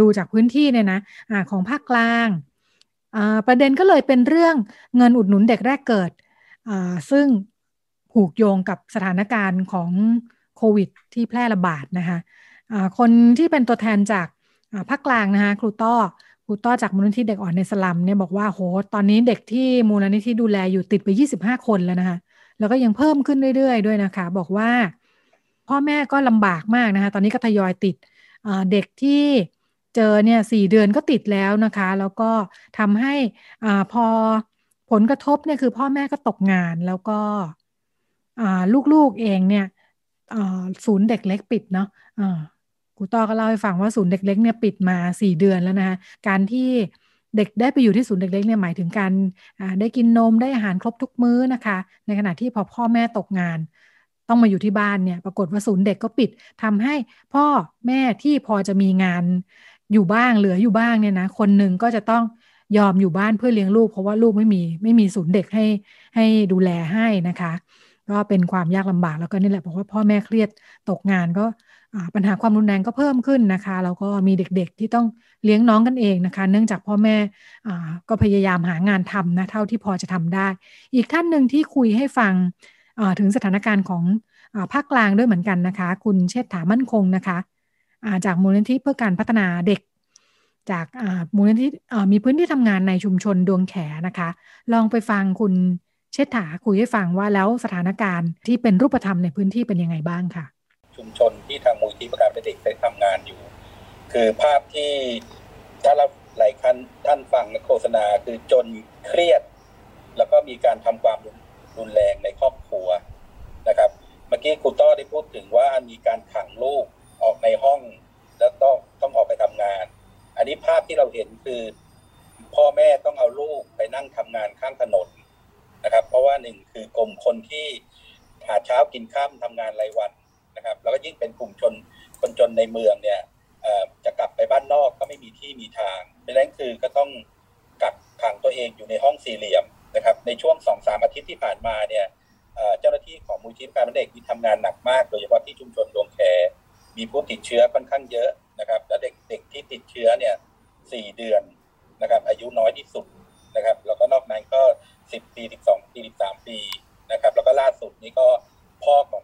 ดูจากพื้นที่เนี่ยนะอะของภาคกลาง ประเด็นก็เลยเป็นเรื่องเงินอุดหนุนเด็กแรกเกิด ซึ่งผูกโยงกับสถานการณ์ของโควิดที่แพร่ระบาดนะคะคนที่เป็นตัวแทนจากภาคกลางนะคะครูต้อ รูต้อจากมูลนิธิเด็กอ่อนในสลัมเนี่ยบอกว่าโหตอนนี้เด็กที่มูลนิธิดูแลอยู่ติดไป 25 คนแล้วนะคะแล้วก็ยังเพิ่มขึ้นเรื่อยๆ ด้วยนะคะ บอกว่า พ่อแม่ก็ลำบากมากนะคะ ตอนนี้ก็ทยอยติดเด็กที่เจอเนี่ยสี่เดือนก็ติดแล้วนะคะ แล้วก็ทำให้อพอผลกระทบเนี่ยคือพ่อแม่ก็ตกงานแล้วก็ลูกๆเองเนี่ยศูนย์เด็กเล็กปิดเนาะ รูต้อก็เล่าให้ฟังว่าศูนย์เด็กเล็กเนี่ยปิดมาสี่เดือนแล้วนะคะการที่เด็กได้ไปอยู่ที่ศูนย์เด็กเล็กเนี่ยหมายถึงการได้กินนมได้อาหารครบทุกมื้อนะคะ ในขณะที่พอพ่อแม่ตกงาน ต้องมาอยู่ที่บ้านเนี่ยปรากฏว่าศูนย์เด็กก็ปิดทำให้พ่อแม่ที่พอจะมีงานอยู่บ้างเหลืออยู่บ้างเนี่ยนะคนหนึ่งก็จะต้องยอมอยู่บ้านเพื่อเลี้ยงลูก เพราะว่าลูกไม่มีไม่มีศูนย์เด็กให้ให้ดูแลให้นะคะ ก็เป็นความยากลำบากแล้วก็นี่แหละบอกว่าพ่อแม่เครียดตกงานก็ ปัญหาความรุนแรงก็เพิ่มขึ้นนะคะแล้วก็มีเด็กๆที่ต้องเลี้ยงน้องกันเองนะคะ เนื่องจากพ่อแม่ก็พยายามหางานทำนะเท่าที่พอจะทำได้ อีกท่านหนึ่งที่คุยให้ฟังถึงสถานการณ์ของภาคกลางด้วยเหมือนกันนะคะ คุณเชษฐามั่นคงนะคะจากมูลนิธิเพื่อการพัฒนาเด็ก จากมูลนิธิมีพื้นที่ทำงานในชุมชนดวงแขนะคะ ลองไปฟังคุณเชษฐาคุยให้ฟังว่าแล้วสถานการณ์ที่เป็นรูปธรรมในพื้นที่เป็นยังไงบ้างค่ะ ชุมชนที่ทางมูลนิธิประการเด็กไปทำงานอยู่ คือภาพที่ถ้าเราหลายคันท่านฟังในโฆษณาคือจนเครียด แล้วก็มีการทำความรุนแรงในครอบครัวนะครับ เมื่อกี้ครูต้อได้พูดถึงว่ามีการขังลูกออกในห้อง แล้วต้องต้องออกไปทำงาน อันนี้ภาพที่เราเห็นคือ พ่อแม่ต้องเอาลูกไปนั่งทำงานข้างถนนนะครับ เพราะว่าหนึ่งคือกลุ่มคนที่หาเช้ากินข้ามทำงานรายวัน นะครับแล้วก็ยิ่งเป็นกลุ่มชนคนจนในเมืองเนี่ยจะกลับไปบ้านนอกก็ไม่มีที่มีทางดังนั้นคือก็ต้องกักขังตัวเองอยู่ในห้องสี่เหลี่ยมนะครับ ในช่วงสองสามอาทิตย์ที่ผ่านมาเนี่ยเจ้าหน้าที่ของมูลที่การเด็กมีทำงานหนักมาก โดยเฉพาะที่ชุมชนดวงแคมีผู้ติดเชื้อค่อนข้างเยอะนะครับ และเด็กเด็กที่ติดเชื้อเนี่ยสี่เดือนนะครับ อายุน้อยที่สุดนะครับ แล้วก็นอกนั้นก็สิบปีสิบสองปีสิบสามปีนะครับ แล้วก็ล่าสุดนี้ก็พ่อของ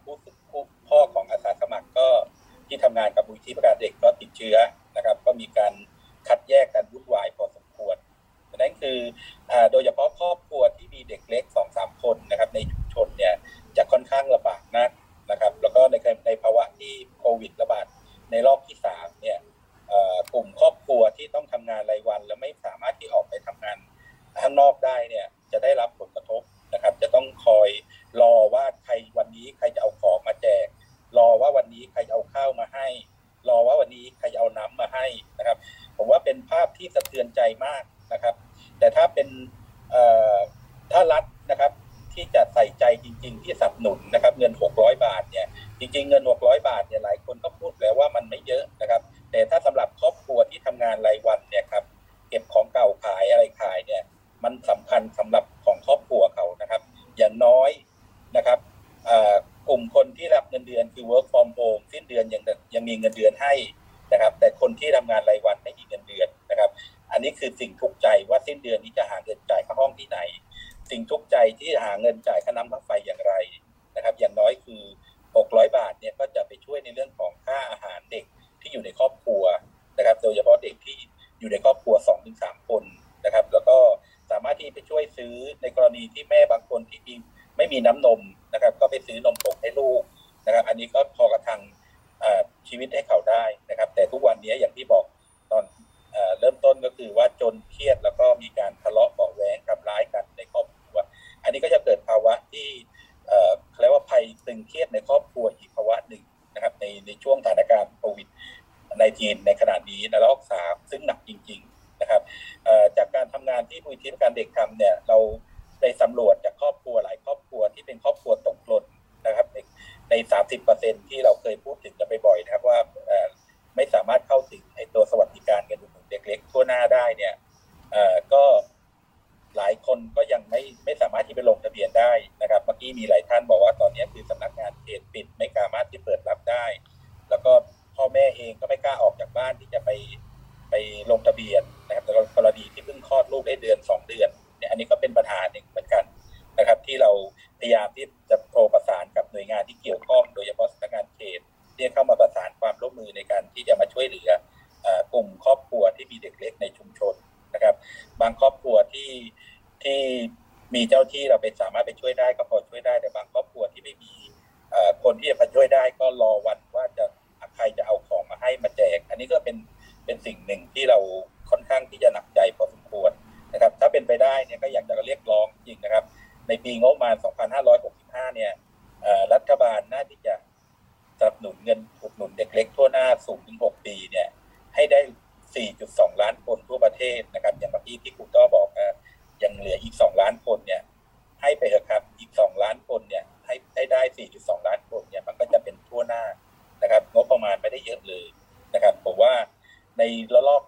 ในระลอก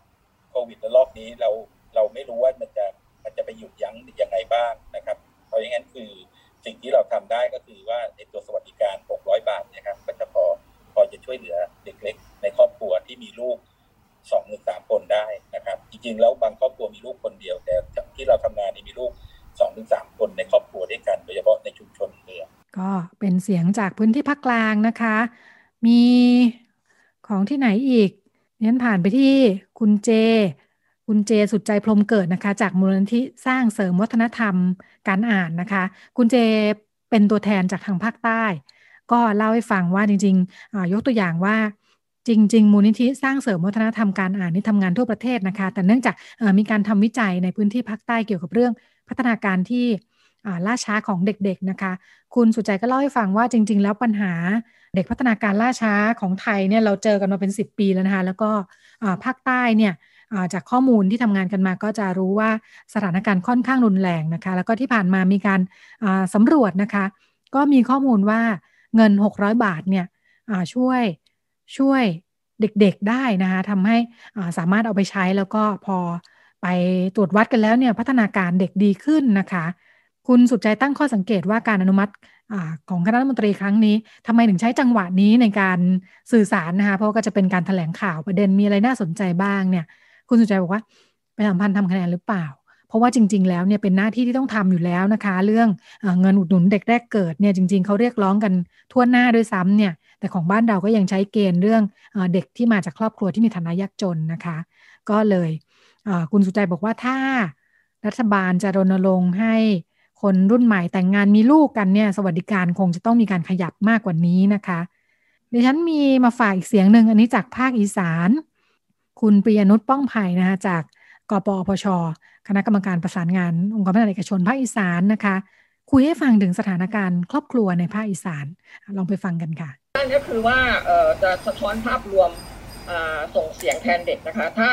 โควิดระลอกนี้เราเราไม่รู้ว่ามันจะมันจะไปหยุดยั้งยังไงบ้างนะครับ เพราะงั้นคือสิ่งที่เราทำได้ก็คือว่าในตัวสวัสดิการ 600 บาทนะครับก็จะพอพอจะช่วยเหลือเด็กเล็ก ในครอบครัวที่มีลูกสองหรือสามคนได้นะครับ จริงๆ แล้วบางครอบครัวมีลูกคนเดียว แต่ที่เราทำงานนี่มีลูกสองถึงสามคนในครอบครัวด้วยกัน โดยเฉพาะในชุมชนเมืองก็เป็นเสียงจากพื้นที่ภาคกลางนะคะ มีของที่ไหนอีก นั้นผ่านไปที่คุณเจ คุณเจสุดใจพรมเกิดนะคะ จากมูลนิธิสร้างเสริมวัฒนธรรมการอ่านนะคะ คุณเจเป็นตัวแทนจากทางภาคใต้ ก็เล่าให้ฟังว่าจริงๆยกตัวอย่างว่าจริง ๆ มูลนิธิสร้างเสริมวัฒนธรรมการอ่านนี่ทำงานทั่วประเทศนะคะ แต่เนื่องจากมีการทำวิจัยในพื้นที่ภาคใต้เกี่ยวกับเรื่องพัฒนาการที่ ล่าช้าของเด็กๆนะคะ คุณสุใจก็เล่าให้ฟังว่าจริง ๆ แล้วปัญหาเด็กพัฒนาการล่าช้าของไทยเนี่ยเราเจอกันมาเป็น 10 ปีแล้วนะคะแล้วก็ภาคใต้เนี่ยจากข้อมูลที่ทำงานกันมาก็จะรู้ว่าสถานการณ์ค่อนข้างรุนแรงนะคะ แล้วก็ที่ผ่านมามีการสำรวจนะคะ ก็มีข้อมูลว่าเงิน 600 บาทเนี่ยช่วยช่วยเด็กๆได้นะคะทำให้สามารถเอาไปใช้แล้วก็พอไปตรวจวัดกันแล้วเนี่ยพัฒนาการเด็กดีขึ้นนะคะ คุณสุดใจตั้งข้อสังเกตว่าการอนุมัติอของคณะรัฐมนตรีครั้งนี้ทำไมถึงใช้จังหวะนี้ในการสื่อสารนะคะเพราะก็จะเป็นการถแถลงข่าวประเด็นมีอะไรน่าสนใจบ้างเนี่ย คุณสุดใจบอกว่าไปสัมพันธ์ทำคะแนนหรือเปล่า เพราะว่าจริง ๆ แล้วเนี่ยเป็นหน้าที่ที่ต้องทำอยู่แล้วนะคะ เรื่องเงินอุดหนุนเด็กแรกเกิดเนี่ยจริง ๆเขาเรียกร้องกันทั่วหน้าด้วยซ้ำเนี่ยแต่ของบ้านเราก็ยังใช้เกณฑ์เรื่องเด็กที่มาจากครอบครัวที่มีฐานะยากจนนะคะ ก็เลยคุณสุใจบอกว่าถ้ารัฐบาลจะรณรงค์ให้ คนรุ่นใหม่แต่งงานมีลูกกันเนี่ย สวัสดิการคงจะต้องมีการขยับมากกว่านี้นะคะดิฉันมีมาฝากอีกเสียงหนึ่งอันนี้จากภาคอีสาน คุณปริยนุชป้องไผ่นะคะจากกปอพช คณะกรรมการประสานงาน องค์กรพัฒนาเอกชนภาคอีสานนะคะ คุยให้ฟังถึงสถานการณ์ครอบครัวในภาคอีสาน ลองไปฟังกันค่ะนั่นก็คือว่าจะสะท้อนภาพรวมส่งเสียงแทนเด็กนะคะ ถ้า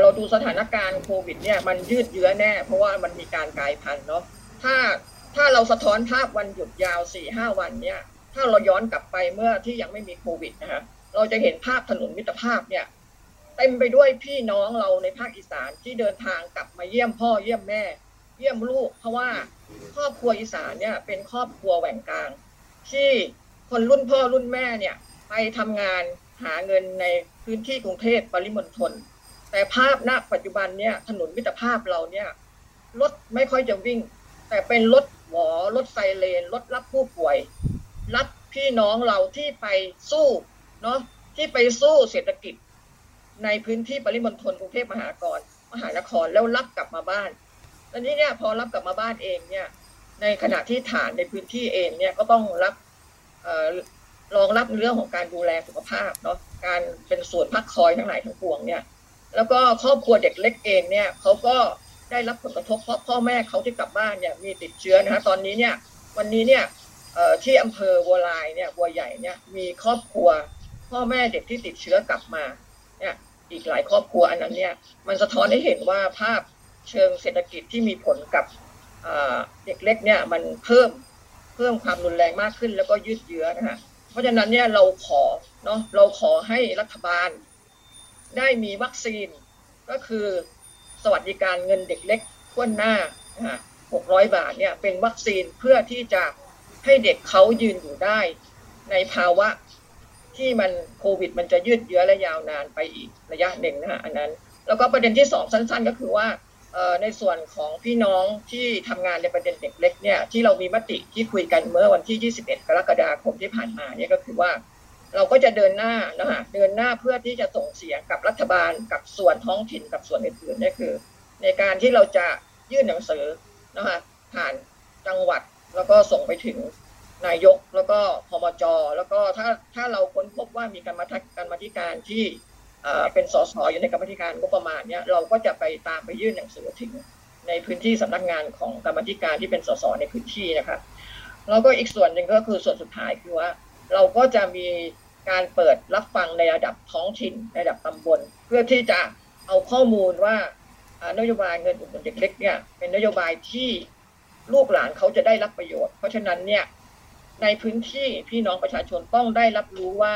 เราดูสถานการณ์โควิดเนี่ยมันยืดเยื้อแน่ เพราะว่ามันมีการกลายพันธุ์เนาะ ถ้าถ้าเราสะท้อนภาพวันหยุดยาวสี่ห้าวันเนี่ยถ้าเราย้อนกลับไปเมื่อที่ยังไม่มีโควิดนะคะเราจะเห็นภาพถนนมิตรภาพเนี่ยเต็มไปด้วยพี่น้องเราในภาคอีสานที่เดินทางกลับมาเยี่ยมพ่อเยี่ยมแม่ เยี่ยมลูก เพราะว่าครอบครัวอีสานเนี่ยเป็นครอบครัวแหว่งกลาง ที่คนรุ่นพ่อรุ่นแม่เนี่ยไปทำงานหาเงินในพื้นที่กรุงเทพปริมณฑลแต่ภาพณปัจจุบันเนี่ยถนนมิตรภาพเราเนี่ยรถไม่ค่อยจะวิ่ง แต่เป็นรถหวอรถไซเรนรถรับผู้ป่วย รับพี่น้องเราที่ไปสู้เนาะที่ไปสู้เศรษฐกิจ ในพื้นที่ปริมณฑลกรุงเทพมหานครมหานครแล้วรับกลับมาบ้านตอนนี้เนี่ยพอรับกลับมาบ้านเองเนี่ย ในขณะที่ฐานในพื้นที่เองเนี่ยก็ต้องรับรองรับเรื่องของการดูแลสุขภาพเนาะการเป็นส่วนพักคอยทั้งหลายทั้งปวงเนี่ย แล้วก็ครอบครัวเด็กเล็กเองเนี่ยเขาก็ ได้รับผลกระทบเพราะพ่อแม่เขาที่กลับบ้านเนี่ยมีติดเชื้อนะคะตอนนี้เนี่ยวันนี้เนี่ยที่อำเภอวัวลายเนี่ยวัวใหญ่เนี่ยมีครอบครัว พ่อแม่เด็กที่ติดเชื้อกลับมาเนี่ยอีกหลายครอบครัวอันนั้นเนี่ยมันสะท้อนให้เห็นว่าภาพเชิงเศรษฐกิจที่มีผลกับเด็กเล็กเนี่ยมันเพิ่มเพิ่มความรุนแรงมากขึ้นแล้วก็ยืดเยื้อนะฮะเพราะฉะนั้นเนี่ยเราขอเนาะเราขอให้รัฐบาลได้มีวัคซีนก็คือ สวัสดิการเงินเด็กเล็กทั่วหน้าหกร้อยบาทเนี่ยเป็นวัคซีนเพื่อที่จะให้เด็กเขายืนอยู่ได้ ในภาวะที่มันโควิด มันจะยืดเยื้อและยาวนานไปอีกระยะหนึ่งนะฮะอันนั้น แล้วก็ประเด็นที่สองสั้น ๆ ก็คือว่าในส่วนของพี่น้องที่ทำงานในประเด็นเด็กเล็กเนี่ยที่เรามีมติที่คุยกันเมื่อวันที่ 21 กรกฎาคมที่ผ่านมาเนี่ยก็คือว่า เราก็จะเดินหน้านะฮะเดินหน้าเพื่อที่จะส่งเสียงกับรัฐบาลกับส่วนท้องถิ่นกับส่วนอื่นๆนี่คือ ในการที่เราจะยื่นหนังสือนะฮะผ่านจังหวัดแล้วก็ส่งไปถึงนายกแล้วก็พมจ แล้วก็ถ้าถ้าเราค้นพบว่ามีการมาทักการมาธิการที่เป็นสสอยู่ในกรรมธิการงบประมาณเนี่ยเราก็จะไปตามไปยื่นหนังสือถึงในพื้นที่สำนักงานของกรรมธิการที่เป็นสสในพื้นที่นะคะแล้วก็อีกส่วนหนึ่งก็คือส่วนสุดท้ายคือว่า เราก็จะมีการเปิดรับฟังในระดับท้องถิ่นในระดับตำบล เพื่อที่จะเอาข้อมูลว่านโยบายเงินอุดหนุนเด็กเล็กเนี่ยเป็นนโยบายที่ลูกหลานเขาจะได้รับประโยชน์ เพราะฉะนั้นเนี่ยในพื้นที่พี่น้องประชาชนต้องได้รับรู้ว่า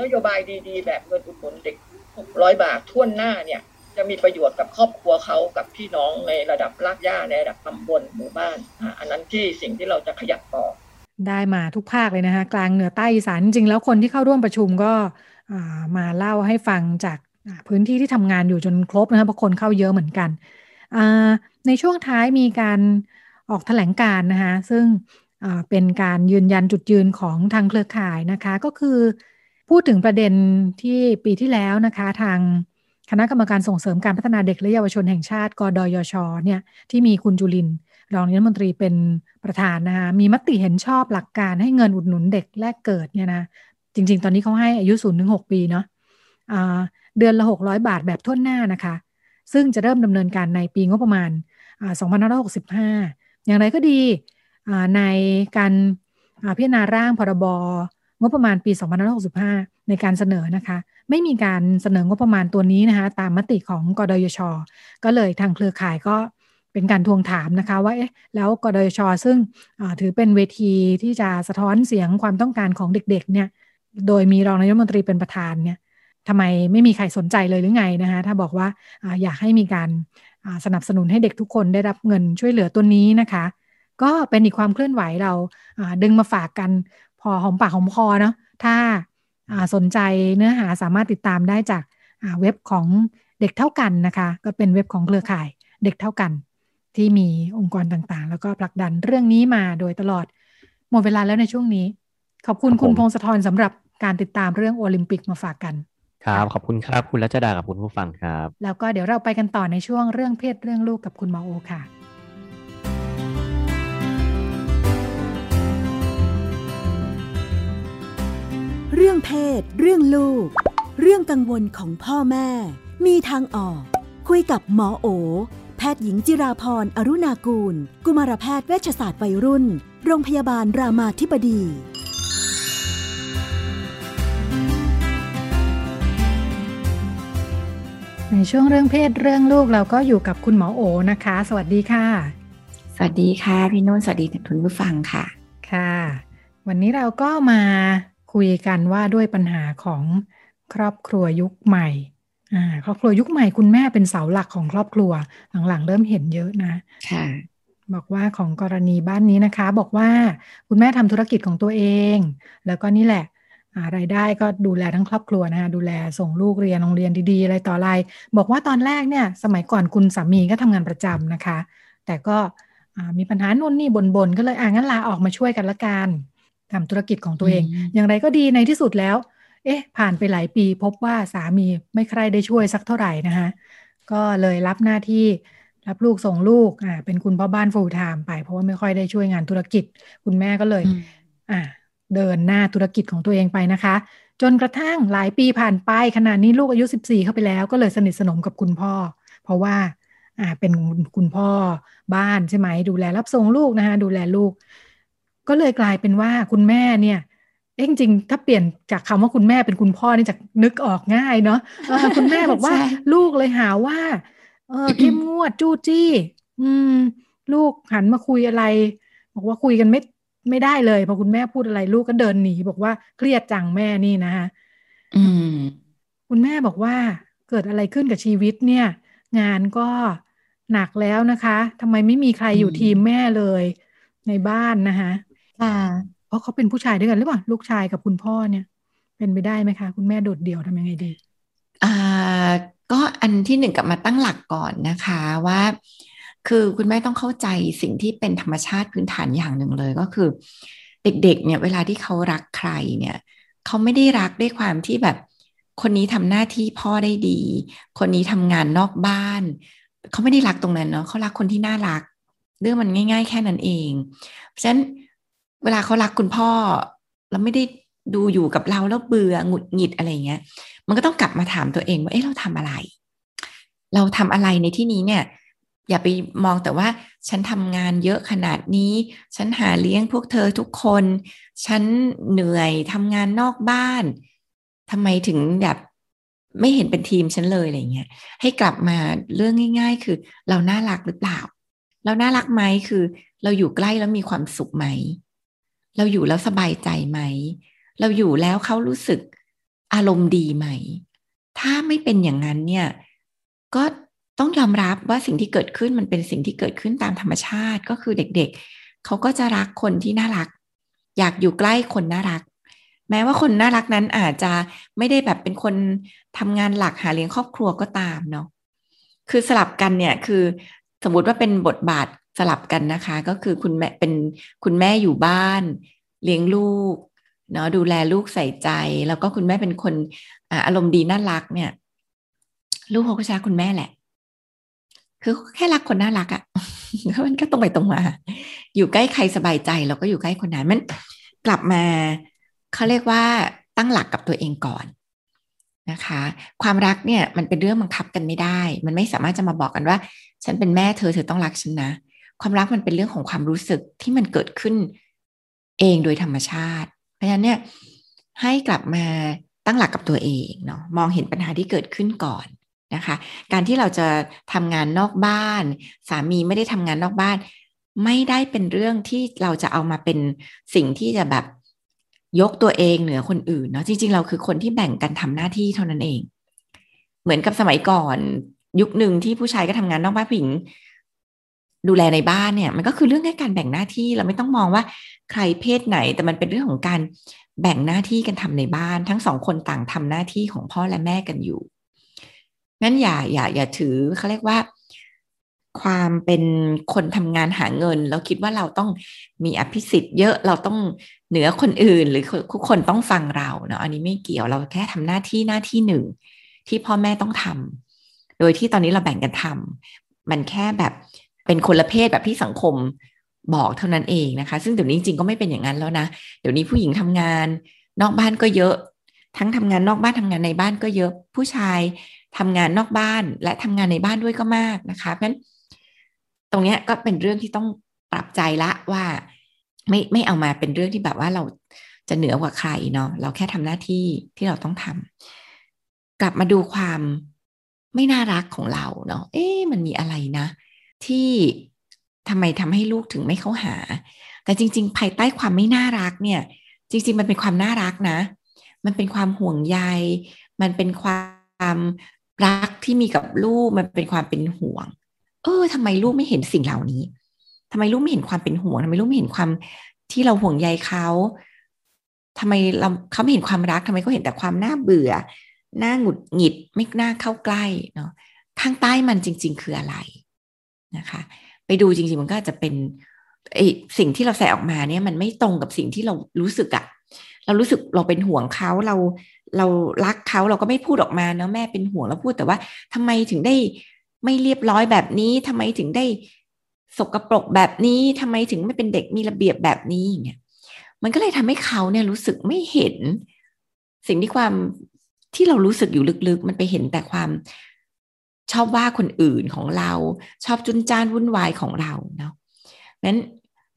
นโยบายดีๆ แบบเงินอุดหนุนเด็ก 600 บาทท่วนหน้าเนี่ยจะมีประโยชน์กับครอบครัวเขากับพี่น้องในระดับรากหญ้าในระดับตำบลหมู่บ้าน อันนั้นที่สิ่งที่เราจะขยับต่อ ได้มาทุกภาคเลยนะคะกลางเหนือใต้อีสานจริงแล้วคนที่เข้าร่วมประชุมก็มาเล่าให้ฟังจากพื้นที่ที่ทำงานอยู่จนครบนะคะเพราะคนเข้าเยอะเหมือนกัน ในช่วงท้ายมีการออกแถลงการนะคะซึ่งเป็นการยืนยันจุดยืนของทางเครือข่ายนะคะก็คือพูดถึงประเด็นที่ปีที่แล้วนะคะทางคณะกรรมการส่งเสริมการพัฒนาเด็กและเยาวชนแห่งชาติกดยชเนี่ยที่มีคุณจุลิน รองนายรัฐมนตรีเป็นประธานนะคะมีมติเห็นชอบหลักการให้เงินอุดหนุนเด็กแรกเกิดเนี่ยนะจริง ๆ ตอนนี้เขาให้อายุ0ูนถึงหปีเนาะะเดือนละ 600 บาทแบบทุ่นหน้านะคะ ซึ่งจะเริ่มดำเนินการในปีงบประมาณ2565 อย่างไรก็ดีในการพิจารณาร่างพรบงบประมาณปี 2565 ในการเสนอนะคะ ไม่มีการเสนองบประมาณตัวนี้นะคะ ตามมติของกดยช ก็เลยทางเครือข่ายก็ เป็นการทวงถามนะคะว่าเอ๊ะแล้วกดยชซึ่งถือเป็นเวทีที่จะสะท้อนเสียงความต้องการของเด็กๆเนี่ยโดยมีรองนายกรัฐมนตรีเป็นประธานเนี่ยทำไมไม่มีใครสนใจเลยหรือไงนะคะถ้าบอกว่าออยากให้มีการสนับสนุนให้เด็กทุกคนได้รับเงินช่วยเหลือตัวนี้นะคะ ก็เป็นอีกความเคลื่อนไหวเราดึงมาฝากกันพอหอมปากหอมคอเนาะถ้าสนใจเนื้อหาสามารถติดตามได้จากเว็บของเด็กเท่ากันนะคะ ก็เป็นเว็บของเครือข่ายเด็กเท่ากัน ที่มีองค์กรต่างๆ แล้วก็ผลักดันเรื่องนี้มาโดยตลอด หมดเวลาแล้วในช่วงนี้ ขอบคุณคุณพงศธรสำหรับการติดตามเรื่องโอลิมปิกมาฝากกัน ครับ ขอบคุณครับคุณรัชดากับคุณผู้ฟังครับ แล้วก็เดี๋ยวเราไปกันต่อในช่วงเรื่องเพศเรื่องลูกกับคุณหมอโอค่ะเรื่องเพศ เรื่องลูก เรื่องกังวลของพ่อแม่ มีทางออก คุยกับหมอโอแพทย์หญิงจิราพรอรุณากูล กุมารแพทย์เวชศาสตร์วัยรุ่น โรงพยาบาลรามาธิบดี ในช่วงเรื่องเพศเรื่องลูกเราก็อยู่กับคุณหมอโอนะคะ สวัสดีค่ะ สวัสดีค่ะ พี่นุ่นสวัสดีทุนผู้ฟังค่ะ ค่ะ วันนี้เราก็มาคุยกันว่าด้วยปัญหาของครอบครัวยุคใหม่อ่า ครอบครัวยุคใหม่คุณแม่เป็นเสาหลักของครอบครัว หลังๆ เริ่มเห็นเยอะนะค่ะบอกว่าของกรณีบ้านนี้นะคะ บอกว่าคุณแม่ทำธุรกิจของตัวเอง แล้วก็นี่แหละรายได้ก็ดูแลทั้งครอบครัวนะคะดูแลส่งลูกเรียนโรงเรียนดีๆอะไรต่ออะไร บอกว่าตอนแรกเนี่ย สมัยก่อนคุณสามีก็ทำงานประจำนะคะ แต่ก็มีปัญหาโน่นนี่บนๆก็เลยอ่างั้นลาออกมาช่วยกันละกันทำธุรกิจของตัวเอง อย่างไรก็ดีในที่สุดแล้ว เอ๊ะ ผ่านไปหลายปีพบว่าสามีไม่ใครได้ช่วยสักเท่าไหร่นะคะก็เลยรับหน้าที่รับลูกส่งลูกอ่าเป็นคุณพ่อบ้านฟูลไทม์ไป เพราะว่าไม่ค่อยได้ช่วยงานธุรกิจ คุณแม่ก็เลย อ่า เดินหน้าธุรกิจของตัวเองไปนะคะ จนกระทั่งหลายปีผ่านไปขณะนี้ลูกอายุ 14 เข้าไปแล้ว ก็เลยสนิทสนมกับคุณพ่อ เพราะว่า อ่า เป็นคุณพ่อบ้านใช่ไหมดูแลรับส่งลูกนะคะดูแลลูก ก็เลยกลายเป็นว่าคุณแม่เนี่ย เอ้จริงถ้าเปลี่ยนจากคำว่าคุณแม่เป็นคุณพ่อนี่จะนึกออกง่ายเนาะคุณแม่บอกว่าลูกเลยหาว่า เออเข้มงวดจู้จี้ อืม ลูกหันมาคุยอะไร บอกว่าคุยกันไม่ไม่ได้เลยพอคุณแม่พูดอะไร ลูกก็เดินหนี บอกว่าเครียดจังแม่นี่นะฮะอืม คุณแม่บอกว่าเกิดอะไรขึ้นกับชีวิตเนี่ย งานก็หนักแล้วนะคะทำไมไม่มีใครอยู่ทีมแม่เลย ในบ้านนะคะค่ะเพ ราะเขาเป็นผู้ชายด้วยกันหรือเปล่าลูกชายกับคุณพ่อเนี่ย เป็นไปได้ไหมคะ คุณแม่โดดเดี่ยวทำยังไงดีอ่าก็อันที่หนึ่งกลับมาตั้งหลักก่อนนะคะว่า คือคุณแม่ต้องเข้าใจสิ่งที่เป็นธรรมชาติพื้นฐานอย่างหนึ่งเลยก็คือ เด็กๆ เนี่ยเวลาที่เขารักใครเนี่ยเขาไม่ได้รักด้วยความที่แบบ คนนี้ทำหน้าที่พ่อได้ดี คนนี้ทำงานนอกบ้านเขาไม่ได้รักตรงนั้นเนาะเขารักคนที่น่ารัก เรื่องมันง่าย ๆ แค่นั้นเอง เพราะฉะนั้น เวลาเขารักคุณพ่อ แล้วไม่ได้ดูอยู่กับเราแล้วเบื่อหงุดหงิดอะไรเงี้ย มันก็ต้องกลับมาถามตัวเองว่าเอ๊ะเราทำอะไร เราทำอะไรในที่นี้เนี่ย อย่าไปมองแต่ว่า ฉันทำงานเยอะขนาดนี้ ฉันหาเลี้ยงพวกเธอทุกคน ฉันเหนื่อยทำงานนอกบ้านทำไมถึงแบบไม่เห็นเป็นทีมฉันเลยอะไรเงี้ย ให้กลับมาเรื่องง่าย ๆ คือเราน่ารักหรือเปล่า เราน่ารักไหมคือ เราอยู่ใกล้แล้วมีความสุขไหม เราอยู่แล้วสบายใจไหม เราอยู่แล้วเขารู้สึกอารมณ์ดีไหม ถ้าไม่เป็นอย่างนั้นเนี่ย ก็ต้องยอมรับว่าสิ่งที่เกิดขึ้นมันเป็นสิ่งที่เกิดขึ้นตามธรรมชาติก็คือเด็กๆเขาก็จะรักคนที่น่ารัก อยากอยู่ใกล้คนน่ารัก แม้ว่าคนน่ารักนั้นอาจจะไม่ได้แบบเป็นคนทำงานหลักหาเลี้ยงครอบครัวก็ตามเนาะคือสลับกันเนี่ยคือสมมติว่าเป็นบทบาท สลับกันนะคะ ก็คือคุณแม่เป็นคุณแม่อยู่บ้าน เลี้ยงลูกเนาะดูแลลูกใส่ใจ แล้วก็คุณแม่เป็นคนอารมณ์ดีน่ารักเนี่ย ลูกเขาก็ชาคุณแม่แหละ คือแค่รักคนน่ารักอะ่ะมันก็ตรงไปตรงมา อยู่ใกล้ใครสบายใจเราก็อยู่ใกล้คนนั้นมันกลับมาเขาเรียกว่าตั้งหลักกับตัวเองก่อนนะคะ ความรักเนี่ยมันเป็นเรื่องบังคับกันไม่ได้ มันไม่สามารถจะมาบอกกันว่า ฉันเป็นแม่เธอเธอต้องรักฉันนะ ความรักมันเป็นเรื่องของความรู้สึกที่มันเกิดขึ้นเองโดยธรรมชาติ เพราะฉะนั้นเนี่ยให้กลับมาตั้งหลักกับตัวเองเนาะมองเห็นปัญหาที่เกิดขึ้นก่อนนะคะ การที่เราจะทำงานนอกบ้าน สามีไม่ได้ทำงานนอกบ้าน ไม่ได้เป็นเรื่องที่เราจะเอามาเป็นสิ่งที่จะแบบยกตัวเองเหนือคนอื่นเนาะจริง ๆ เราคือคนที่แบ่งกันทำหน้าที่เท่านั้นเอง เหมือนกับสมัยก่อน ยุคหนึ่งที่ผู้ชายก็ทำงานนอกบ้านผู้หญิง ดูแลในบ้านเนี่ย มันก็คือเรื่องแค่การแบ่งหน้าที่เราไม่ต้องมองว่าใครเพศไหน แต่มันเป็นเรื่องของการแบ่งหน้าที่กันทำในบ้าน ทั้งสองคนต่างทำหน้าที่ของพ่อและแม่กันอยู่งั้นอย่าอย่าอย่าถือเขาเรียกว่า ความเป็นคนทำงานหาเงิน แล้วคิดว่าเราต้องมีอภิสิทธิ์เยอะเราต้องเหนือคนอื่น หรือทุกคนต้องฟังเราเนาะอันนี้ไม่เกี่ยวเราแค่ทำหน้าที่หน้าที่หนึ่งที่พ่อแม่ต้องทำโดยที่ตอนนี้เราแบ่งกันทำมันแค่แบบ เป็นคนละเพศแบบที่สังคมบอกเท่านั้นเองนะคะ ซึ่งเดี๋ยวนี้จริงๆก็ไม่เป็นอย่างนั้นแล้วนะเดี๋ยวนี้ผู้หญิงทำงาน นอกบ้านก็เยอะ ทั้งทำงานนอกบ้านทำงานในบ้านก็เยอะ ผู้ชายทำงานนอกบ้านและทำงานในบ้านด้วยก็มากนะคะเพราะฉะนั้นตรงนี้ก็เป็นเรื่องที่ต้องปรับใจละว่าไม่ไม่เอามาเป็นเรื่องที่แบบว่าเราจะเหนือกว่าใครเนาะเราแค่ทำหน้าที่ที่เราต้องทำกลับมาดูความไม่น่ารักของเราเนาะเอ๊ะมันมีอะไรนะ ที่ทำไมทำให้ลูกถึงไม่เข้าหา แต่จริง ๆ ภายใต้ความไม่น่ารักเนี่ย จริง ๆ มันเป็นความน่ารักนะ มันเป็นความห่วงใย มันเป็นความรักที่มีกับลูก มันเป็นความเป็นห่วง เออทำไมลูกไม่เห็นสิ่งเหล่านี้ทำไมลูกไม่เห็นความเป็นห่วงทำไมลูกไม่เห็นความที่เราห่วงใยเขาทำไมเราเขาไม่เห็นความรักทำไมเขาเห็นแต่ความน่าเบื่อน้าหงุดหงิด ไม่น่าเข้าใกล้เนาะข้างใต้มันจริง ๆ คืออะไร นะคะ ไปดูจริงๆมันก็จจะเป็นไอสิ่งที่เราใส่ออกมาเนี่ยมันไม่ตรงกับสิ่งที่เรารู้สึกอะเรารู้สึกเราเป็นห่วงเขาเราเรารักเขาเราก็ไม่พูดออกมาเนาะแม่เป็นห่วงเราพูดแต่ว่าทำไมถึงได้ไม่เรียบร้อยแบบนี้ทำไมถึงได้สกรปรกแบบนี้ทำไมถึงไม่เป็นเด็กมีระเบียบแบบนี้อย่างเงี้ยมันก็เลยทำให้เขาเนี่ยรู้สึกไม่เห็น สิ่งที่ความที่เรารู้สึกอยู่ลึกๆ มันไปเห็นแต่ความ ชอบว่าคนอื่นของเรา ชอบจุนจ้านวุ่นวายของเราเนาะนั้น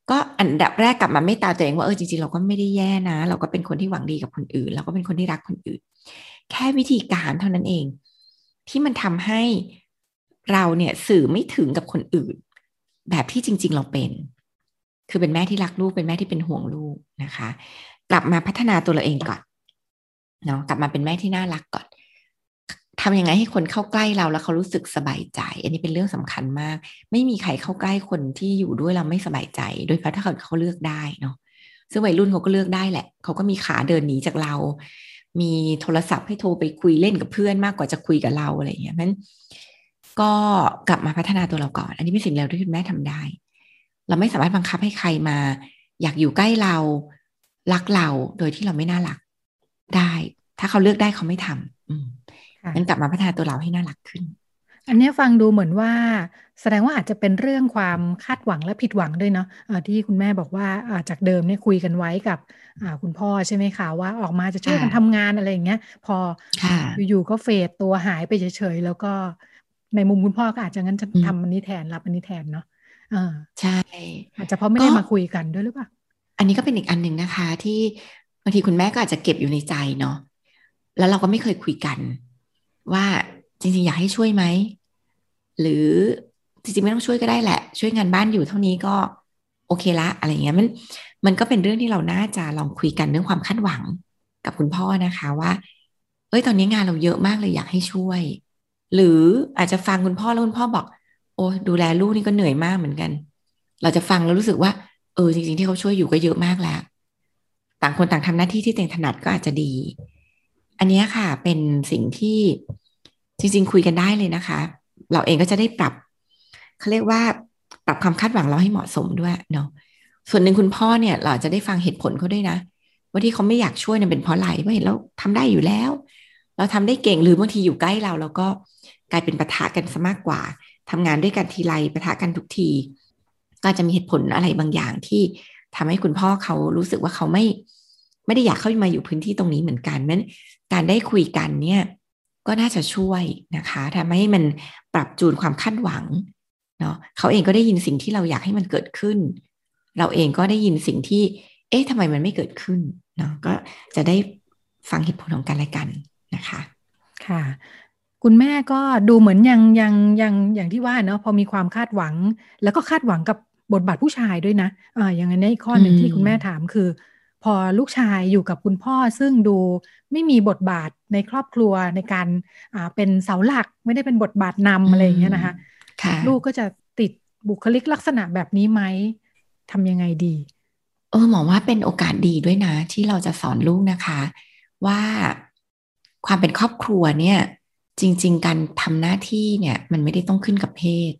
ก็อันดับแรกกลับมาไม่ตาตัวเองว่าเออจริงๆเราก็ไม่ได้แย่นะ เราก็เป็นคนที่หวังดีกับคนอื่น เราก็เป็นคนที่รักคนอื่น แค่วิธีการเท่านั้นเอง ที่มันทำให้เราเนี่ยสื่อไม่ถึงกับคนอื่น แบบที่จริง ๆ เราเป็น คือเป็นแม่ที่รักลูกเป็นแม่ที่เป็นห่วงลูกนะคะ กลับมาพัฒนาตัวเราเองก่อนเนาะกลับมาเป็นแม่ที่น่ารักก่อน ทำยังไงให้คนเข้าใกล้เราแล้วเขารู้สึกสบายใจ อันนี้เป็นเรื่องสำคัญมาก ไม่มีใครเข้าใกล้คนที่อยู่ด้วยเราไม่สบายใจ โดยเฉพาะถ้าเขาเลือกได้เนาะซึ่งวัยรุ่นเขาก็เลือกได้แหละเขาก็มีขาเดินหนีจากเรา มีโทรศัพท์ให้โทรไปคุยเล่นกับเพื่อนมากกว่าจะคุยกับเราอะไรอย่างเงี้ยเพราะนั้นก็กลับมาพัฒนาตัวเราก่อน อันนี้เป็นสิ่งเร็วที่คุณแม่ทำได้ เราไม่สามารถบังคับให้ใครมา อยากอยู่ใกล้เรารักเราโดยที่เราไม่น่ารักได้ ถ้าเขาเลือกได้เขาไม่ทำอืม งั้นกลับมาพัฒนาตัวเราให้น่ารักขึ้น อันนี้ฟังดูเหมือนว่า แสดงว่าอาจจะเป็นเรื่องความคาดหวังและผิดหวังด้วยเนาะะที่คุณแม่บอกว่าจากเดิมเนี่ยคุยกันไว้กับคุณพ่อใช่ไหมคะว่าออกมาจะช่วยกันทำงานอะไรอย่างเงี้ย พออยู่ๆก็เฟดตัวหายไปเฉยๆแล้วก็ในมุมคุณพ่อก็อาจจะงั้นจะทำอันนี้แทนรับอันนี้แทนเนาะอ่าใช่ อาจจะเพราะไม่ได้มาคุยกันด้วยหรือเปล่า อันนี้ก็เป็นอีกอันหนึ่งนะคะ ที่บางทีคุณแม่ก็อาจจะเก็บอยู่ในใจเนาะแล้วเราก็ไม่เคยคุยกัน ว่าจริงๆ อยากให้ช่วยไหม หรือจริงๆ ไม่ต้องช่วยก็ได้แหละ ช่วยงานบ้านอยู่เท่านี้ก็โอเคละ อะไรเงี้ยมันมันก็เป็นเรื่องที่เราน่าจะลองคุยกันเรื่องความคาดหวังกับคุณพ่อนะคะว่า เอ้ยตอนนี้งานเราเยอะมากเลยอยากให้ช่วย หรืออาจจะฟังคุณพ่อแล้วคุณพ่อบอก โอ้ดูแลลูกนี่ก็เหนื่อยมากเหมือนกัน เราจะฟังแล้วรู้สึกว่า เออจริง ๆ ที่เขาช่วยอยู่ก็เยอะมากแล้ว ต่างคนต่างทำหน้าที่ที่ตัวเองถนัดก็อาจจะดี อันนี้ค่ะเป็นสิ่งที่จริง ๆ คุยกันได้เลยนะคะ เราเองก็จะได้ปรับเขาเรียกว่าปรับความคาดหวังเราให้เหมาะสมด้วยเนาะส่วนหนึ่งคุณพ่อเนี่ย เราจะได้ฟังเหตุผลเขาด้วยนะ ว่าที่เขาไม่อยากช่วยเนี่ยเป็นเพราะอะไรว่าเห็นแล้วทำได้อยู่แล้ว เราทำได้เก่งหรือบางทีอยู่ใกล้เราเราก็กลายเป็นปะทะกันซะมากกว่าทำงานด้วยกันทีไรปะทะกันทุกที ก็จะมีเหตุผลอะไรบางอย่างที่ทำให้คุณพ่อเขารู้สึกว่าเขาไม่ไม่ได้อยากเข้ามาอยู่พื้นที่ตรงนี้เหมือนกันนั้น การได้คุยกันเนี่ยก็น่าจะช่วยนะคะทำให้มันปรับจูนความคาดหวังเนาะเขาเองก็ได้ยินสิ่งที่เราอยากให้มันเกิดขึ้น เราเองก็ได้ยินสิ่งที่ เอ๊ะทำไมมันไม่เกิดขึ้นเนาะก็จะได้ฟังเหตุผลของกันและกันนะคะค่ะ คุณแม่ก็ดูเหมือนยังยังยังอย่างที่ว่าเนาะพอมีความคาดหวัง แล้วก็คาดหวังกับบทบาทผู้ชายด้วยนะอ่าอย่างนี้ข้อหนึ่งที่คุณแม่ถามคือ พอลูกชายอยู่กับคุณพ่อซึ่งดูไม่มีบทบาทในครอบครัวในการอ่าเป็นเสาหลักไม่ได้เป็นบทบาทนำอะไรอย่างเงี้ยนะคะลูกก็จะติดบุคลิกลักษณะแบบนี้ไหมทำยังไงดี เออหมอว่าเป็นโอกาสดีด้วยนะ ที่เราจะสอนลูกนะคะ ว่าความเป็นครอบครัวเนี่ย จริง ๆ การทำหน้าที่เนี่ย มันไม่ได้ต้องขึ้นกับเพศ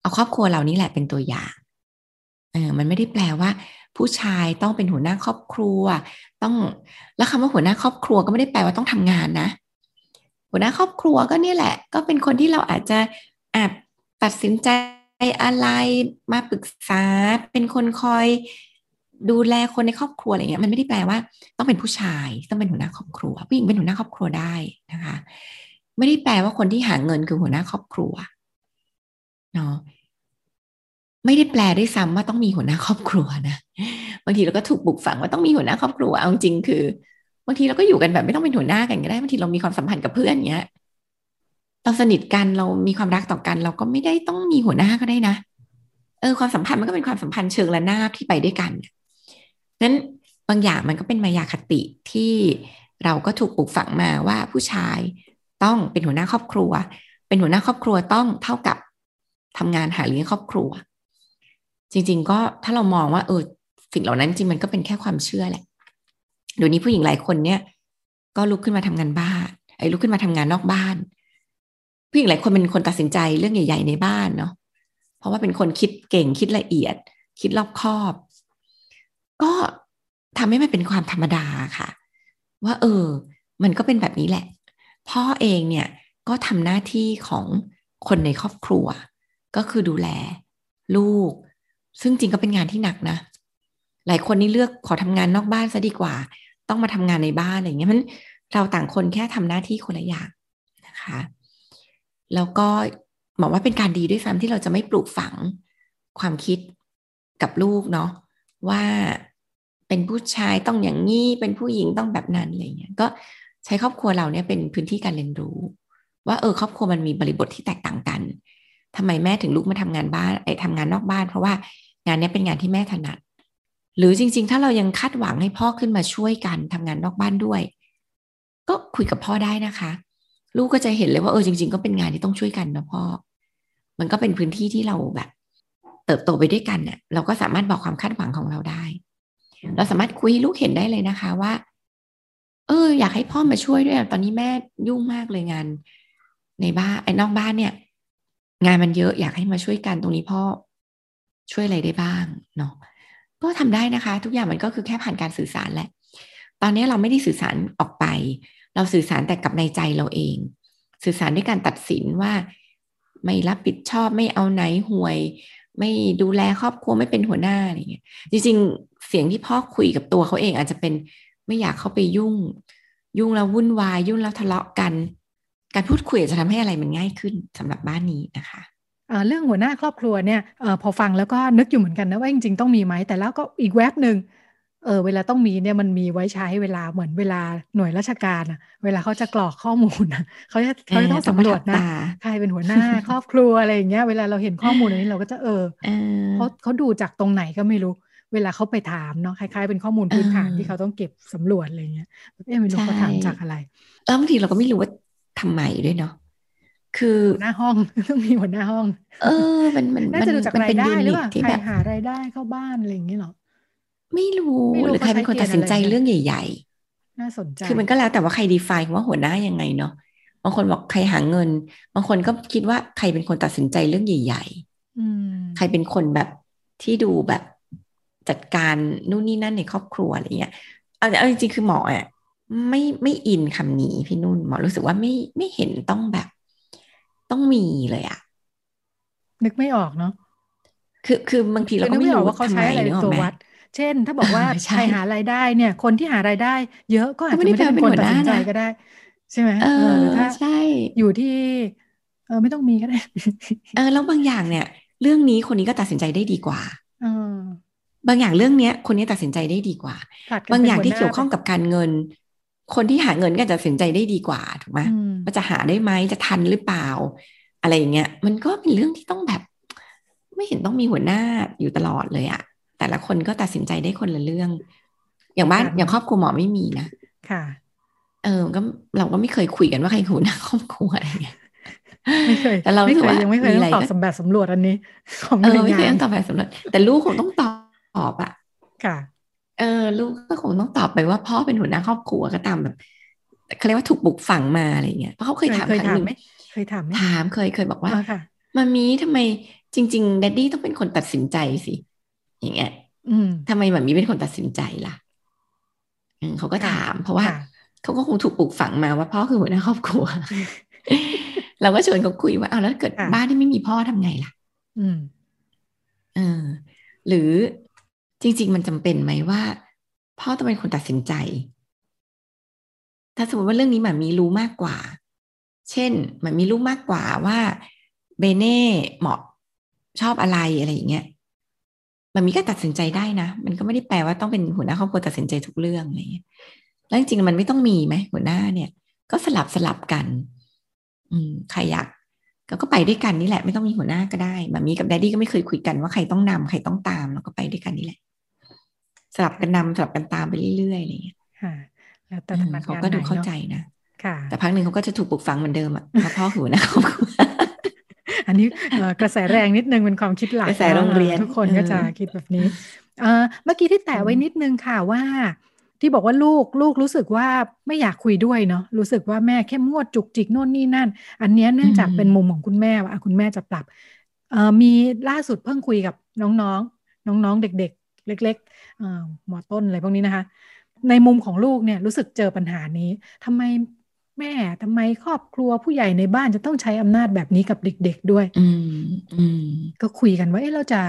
เอาครอบครัวเรานี่แหละเป็นตัวอย่างเออมันไม่ได้แปลว่า ผู้ชายต้องเป็นหัวหน้าครอบครัว ต้องแล้วคำว่าหัวหน้าครอบครัวก็ไม่ได้แปลว่าต้องทำงานนะ หัวหน้าครอบครัวก็นี่แหละ ก็เป็นคนที่เราอาจจะอาจตัดสินใจอะไรมาปรึกษา เป็นคนคอยดูแลคนในครอบครัวอะไรเงี้ยมันไม่ได้แปลว่า ต้องเป็นผู้ชายต้องเป็นหัวหน้าครอบครัวผู้หญิงเป็นหัวหน้าครอบครัวได้นะคะ ไม่ได้แปลว่าคนที่หาเงินคือหัวหน้าครอบครัวเนาะ ไม่ได้แปลได้ซ้ำว่าต้องมีหัวหน้าครอบครัวนะบางทีเราก็ถูกปลูกฝังว่าต้องมีหัวหน้าครอบครัวเอาจริงคือบางทีเราก็อยู่กันแบบไม่ต้องเป็นหัวหน้ากันก็ได้บางทีเรามีความสัมพันธ์กับเพื่อนเงี้ยเราสนิทกันเรามีความรักต่อกัน เราก็ไม่ได้ต้องมีหัวหน้าก็ได้นะเออความสัมพันธ์มันก็เป็นความสัมพันธ์เชิงระนาบที่ไปด้วยกันนั้นบางอย่างมันก็เป็นมายาคติที่เราก็ถูกปลูกฝังมาว่าผู้ชายต้องเป็นหัวหน้าครอบครัว เป็นหัวหน้าครอบครัวต้องเท่ากับทำงานหาเลี้ยงครอบครัว จริง ๆ ก็ถ้าเรามองว่าเออสิ่งเหล่านั้นจริงมันก็เป็นแค่ความเชื่อแหละเดี๋ยวนี้ผู้หญิงหลายคนเนี่ย ก็ลุกขึ้นมาทำงานบ้านไอ้ลุกขึ้นมาทำงานนอกบ้าน ผู้หญิงหลายคนเป็นคนตัดสินใจเรื่องใหญ่ ๆ ในบ้านเนาะเพราะว่าเป็นคนคิดเก่งคิดละเอียด คิดรอบคอบ ก็ทำให้มันเป็นความธรรมดาค่ะ ว่า เออ มันก็เป็นแบบนี้แหละ พ่อเองเนี่ยก็ทำหน้าที่ของคนในครอบครัว ก็คือดูแล ลูก ซึ่งจริงก็เป็นงานที่หนักนะ หลายคนนี่เลือกขอทำงานนอกบ้านซะดีกว่า ต้องมาทำงานในบ้านอะไรเงี้ยมันเราต่างคนแค่ทำหน้าที่คนละอย่างนะคะ แล้วก็บอกว่าเป็นการดีด้วยซ้ำที่เราจะไม่ปลูกฝังความคิดกับลูกเนาะว่าเป็นผู้ชายต้องอย่างนี้เป็นผู้หญิงต้องแบบนั้นอะไรเงี้ยก็ใช้ครอบครัวเราเนี่ยเป็นพื้นที่การเรียนรู้ ว่าเออครอบครัวมันมีบริบทที่แตกต่างกันทำไมแม่ถึงลุกมาทำงานบ้านไอ้ทำงานนอกบ้าน เพราะว่า งานนี้เป็นงานที่แม่ถนัด หรือจริง ๆ ถ้าเรายังคาดหวังให้พ่อขึ้นมาช่วยกันทำงานนอกบ้านด้วย ก็คุยกับพ่อได้นะคะ ลูกก็จะเห็นเลยว่าเออจริง ๆ ก็เป็นงานที่ต้องช่วยกันนะพ่อ มันก็เป็นพื้นที่ที่เราแบบ เติบโตไปด้วยกันเนี่ยเราก็สามารถบอกความคาดหวังของเราได้ เราสามารถคุยให้ลูกเห็นได้เลยนะคะว่า เออ อยากให้พ่อมาช่วยด้วยตอนนี้แม่ยุ่งมากเลยงาน ในบ้านไอ้นอกบ้านเนี่ย งานมันเยอะอยากให้มาช่วยกันตรงนี้พ่อ ช่วยอะไรได้บ้างเนาะก็ทำได้นะคะ ทุกอย่างมันก็คือแค่ผ่านการสื่อสารแหละ ตอนนี้เราไม่ได้สื่อสารออกไป เราสื่อสารแต่กับในใจเราเอง สื่อสารด้วยการตัดสินว่า ไม่รับผิดชอบไม่เอาไหนห่วย ไม่ดูแลครอบครัวไม่เป็นหัวหน้าอะไรเงี้ยจริงๆ เสียงที่พ่อคุยกับตัวเขาเองอาจจะเป็นไม่อยากเข้าไปยุ่ง ยุ่งแล้ววุ่นวาย ยุ่งแล้วทะเลาะกัน การพูดคุยจะทำให้อะไรมันง่ายขึ้นสำหรับบ้านนี้นะคะ เรื่องหัวหน้าครอบครัวเนี่ยอพอฟังแล้วก็นึกอยู่เหมือนกันนะว่าจริงๆต้องมีไหมแต่แล้วก็อีกแวบหนึ่งเออเวลาต้องมีเนี่ยมันมีไว้ใช้เวลาเหมือนเวลาหน่วยราชการอะเวลาเขาจะกรอกข้อมูลนะเขาจะเขาจะต้องสำรวจนะใครเป็นหัวหน้าครอบครัวอะไรอย่างเงี้ยเวลาเราเห็นข้อมูลอันนี้เราก็จะเออเขาเขาดูจากตรงไหนก็ไม่รู้ เวลาเขาไปถามเนาะคล้ายๆเป็นข้อมูลพื้นฐานที่เขาต้องเก็บสำรวจอะไรเงี้ยเอ๊ะไม่รู้เขาถามจากอะไรแล้วบางทีเราก็ไม่รู้ว่าทำไมด้วยเนาะ คือหน้าห้องต้องมีหัวหน้าห้อง เออ มันมันน่าจะดูจากรายได้หรือเปล่าใครหารายได้เข้าบ้านอะไรอย่างเงี้ยหรอไม่รู้หรือใครเป็นคนตัดสินใจเรื่องใหญ่ ๆ น่าสนใจคือมันก็แล้วแต่ว่าใครดีไฟว่าหัวหน้ายังไงเนาะบางคนบอกใครหาเงิน บางคนก็คิดว่าใครเป็นคนตัดสินใจเรื่องใหญ่ๆใครเป็นคนแบบที่ดูแบบจัดการนู่นนี่นั่นในครอบครัวอะไรเงี้ยเอาจริงๆคือหมออะไม่ไม่อินคำนี้พี่นุ่นหมอรู้สึกว่าไม่ไม่เห็นต้องแบบ ต้องมีเลยอะนึกไม่ออกเนาะคือคือบางทีเราก็ไม่รู้ว่าเขาใช้อะไรเป็นตัววัด เช่น ถ้าบอกว่าใครหารายได้เนี่ย คนที่หารายได้ เยอะก็อาจจะไม่ได้เป็นคนตัดสินใจก็ได้ ใช่ไหมเออถ้าใช่อยู่ที่ เออไม่ต้องมีก็ได้เออแล้วบางอย่างเนี่ย เรื่องนี้คนนี้ก็ตัดสินใจได้ดีกว่าบางอย่างเรื่องเนี้ย คนนี้ตัดสินใจได้ดีกว่า บางอย่างที่เกี่ยวข้องกับการเงิน คนที่หาเงินก็จะตัดสินใจได้ดีกว่าถูกไหมว่าจะหาได้ไหมจะทันหรือเปล่า อะไรอย่างเงี้ย มันก็เป็นเรื่องที่ต้องแบบ ไม่เห็นต้องมีหัวหน้าอยู่ตลอดเลยอะแต่ละคนก็ตัดสินใจได้คนละเรื่อง อย่างบ้านอย่างครอบครัวหมอไม่มีนะค่ะ เออก็เราก็ไม่เคยคุยกันว่าใครหัวหน้าครอบครัวอะไรเงี้ยไม่เคยแต่เราไม่เคยยังไม่เคยตอบสำแบบสำรวจอันนี้ ของเออไม่เคยตอบแบบสำรวจแต่ลูกคงต้องตอบอะค่ะ เออลูกก็คงต้องตอบไปว่าพ่อเป็นหัวหน้าครอบครัวก็ตามแบบเขาเรียกว่าถูกบุกฝังมาอะไรเงี้ยเพราะเขาเคยถามครั้งหนึ่งเคยถามไหมถามเคยเคยบอกว่ามามีทำไมจริงๆแดดดี้ต้องเป็นคนตัดสินใจสิอย่างเงี้ยทำไมแบบมีเป็นคนตัดสินใจล่ะเขาก็ถาม เพราะว่าเขาก็คงถูกปลูกฝังมาว่าพ่อคือหัวหน้าครอบครัว เราก็ชวนเขาคุยว่าเอาแล้วเกิดบ้านที่ไม่มีพ่อทำไงล่ะ อืมเออหรือ จริง ๆ มันจำเป็นไหมว่า พ่อต้องเป็นคนตัดสินใจ ถ้าสมมติว่าเรื่องนี้หมามีรู้มากกว่า เช่นหมามีรู้มากกว่าว่าเบเน่เหมาะชอบอะไรอะไรอย่างเงี้ยมันมีก็ตัดสินใจได้นะ มันก็ไม่ได้แปลว่าต้องเป็นหัวหน้าครอบครัวตัดสินใจทุกเรื่องอะไรอย่างเงี้ยแล้วจริงๆมันไม่ต้องมีไหมหัวหน้าเนี่ย ก็สลับสลับกัน อืมใครอยากก็ไปด้วยกันนี่แหละ ไม่ต้องมีหัวหน้าก็ได้ mommy กับ daddy ก็ไม่เคยคุยกันว่าใครต้องนำใครต้องตามแล้วก็ไปด้วยกันนี่แหละ สลับกันนำสลับกันตามไปเรื่อยๆอะไรอย่างเงี้ยค่ะ แล้วแต่เขาก็ดูเข้าใจนะค่ะ แต่พักหนึ่งเขาก็จะถูกปลูกฝังเหมือนเดิมอะเพราะพ่อหูนะเขาอันนี้กระแสแรงนิดนึงเป็นความคิดหลักกระแสโรงเรียนทุกคนก็จะคิดแบบนี้เมื่อกี้ที่แตะไว้นิดนึงค่ะว่า ที่บอกว่าลูกลูกรู้สึกว่าไม่อยากคุยด้วยเนาะรู้สึกว่าแม่เข้มงวดจุกจิกโน่นนี่นั่น อันนี้เนื่องจากเป็นมุมของคุณแม่ว่าคุณแม่จะปรับมีล่าสุดเพิ่งคุยกับน้องๆ น้องๆเด็ก ๆ เล็กๆ หมอต้นอะไรพวกนี้นะคะ ในมุมของลูกเนี่ยรู้สึกเจอปัญหานี้ทำไมแม่ทำไมครอบครัวผู้ใหญ่ในบ้านจะต้องใช้อำนาจแบบนี้กับเด็ก ๆด้วยอืมอืมก็คุยกันว่าเอ๊ะเราจะ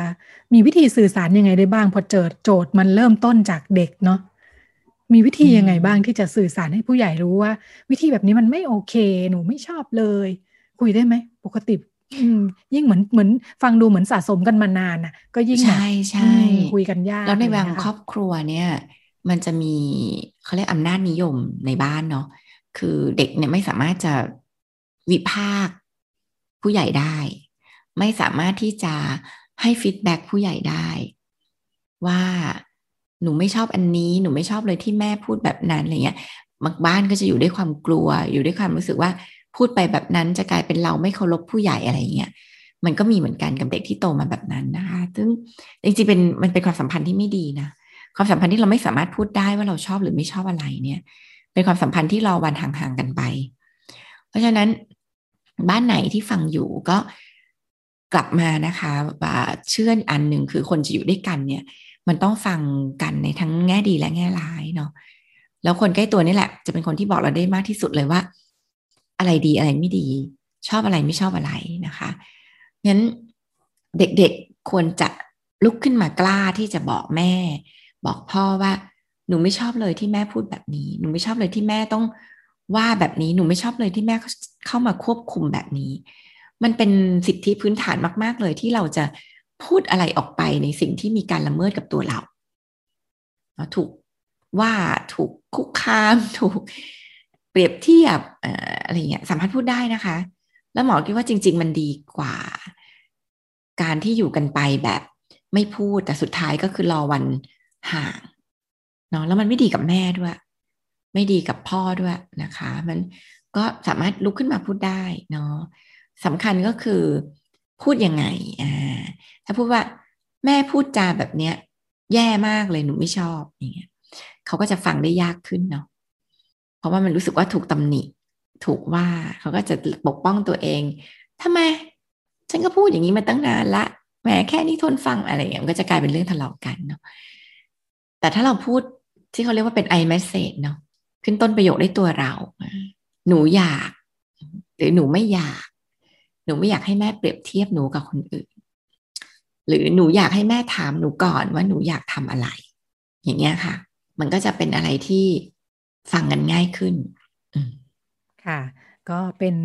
มีวิธีสื่อสารยังไงได้บ้าง พอเจอโจทย์มันเริ่มต้นจากเด็กเนาะมีวิธียังไงบ้างที่จะสื่อสารให้ผู้ใหญ่รู้ว่า วิธีแบบนี้มันไม่โอเค หนูไม่ชอบเลย คุยได้ไหม ปกติ ยิ่งเหมือนเหมือนฟังดูเหมือนสะสมกันมานานอะ ก็ยิ่งใช่ใช่คุยกันยาก แล้วในบางครอบครัวเนี่ย มันจะมีเขาเรียกอำนาจนิยมในบ้านเนาะคือเด็กเนี่ยไม่สามารถจะวิพากษ์ผู้ใหญ่ได้ ไม่สามารถที่จะให้ฟีดแบ็กผู้ใหญ่ได้ ว่าหนูไม่ชอบอันนี้หนูไม่ชอบเลยที่แม่พูดแบบนั้นอะไรเงี้ยบางบ้านก็จะอยู่ด้วยความกลัวอยู่ด้วยความรู้สึกว่า พูดไปแบบนั้นจะกลายเป็นเราไม่เคารพผู้ใหญ่อะไรเงี้ยมันก็มีเหมือนกันกับเด็กที่โตมาแบบนั้นนะคะ ซึ่งจริงๆเป็นมันเป็นความสัมพันธ์ที่ไม่ดีนะ ความสัมพันธ์ที่เราไม่สามารถพูดได้ว่าเราชอบหรือไม่ชอบอะไรเนี่ย เป็นความสัมพันธ์ที่รอวันห่างๆกันไป เพราะฉะนั้นบ้านไหนที่ฟังอยู่ก็กลับมานะคะเชื่ออันหนึ่งคือคนจะอยู่ด้วยกันเนี่ย มันต้องฟังกันในทั้งแง่ดีและแง่ร้ายเนาะแล้วคนใกล้ตัวนี่แหละ จะเป็นคนที่บอกเราได้มากที่สุดเลยว่า อะไรดีอะไรไม่ดี ชอบอะไรไม่ชอบอะไรนะคะงั้นเด็กๆควรจะลุกขึ้นมากล้าที่จะบอกแม่ บอกพ่อว่า หนูไม่ชอบเลยที่แม่พูดแบบนี้ หนูไม่ชอบเลยที่แม่ต้องว่าแบบนี้หนูไม่ชอบเลยที่แม่เข้ามาควบคุมแบบนี้ มันเป็นสิทธิพื้นฐานมาก ๆ เลยที่เราจะพูดอะไรออกไปในสิ่งที่มีการละเมิดกับตัวเราถูกว่าถูกคุกคามถูก รียบเทียบอะไรเงี้ยสามารถพูดได้นะคะ แล้วหมอคิดว่าจริง ๆ มันดีกว่า การที่อยู่กันไปแบบไม่พูดแต่สุดท้ายก็คือรอวันห่างเนาะแล้วมันไม่ดีกับแม่ด้วย ไม่ดีกับพ่อด้วยนะคะ มันก็สามารถลุกขึ้นมาพูดได้เนาะสำคัญก็คือพูดยังไงอ่าถ้าพูดว่าแม่พูดจาแบบเนี้ย แย่มากเลยหนูไม่ชอบอย่างเงี้ยเขาก็จะฟังได้ยากขึ้นเนาะ ราะว่ามันรู้สึกว่าถูกตำหนิ ถูกว่าเขาก็จะปกป้องตัวเองทำไม ฉันก็พูดอย่างนี้มาตั้งนานละแหมแค่นี้ทนฟังอะไรอย่างเงี้ยมันก็จะกลายเป็นเรื่องทะเลาะกันเนาะแต่ถ้าเราพูดที่เขาเรียกว่าเป็น i message เนาะขึ้นต้นประโยคได้ตัวเรา หนูอยาก หรือหนูไม่อยาก หนูไม่อยากให้แม่เปรียบเทียบหนูกับคนอื่น หรือหนูอยากให้แม่ถามหนูก่อนว่าหนูอยากทำอะไร อย่างเงี้ยค่ะ มันก็จะเป็นอะไรที่ ฟังกันง่ายขึ้นค่ะ ก็เป็น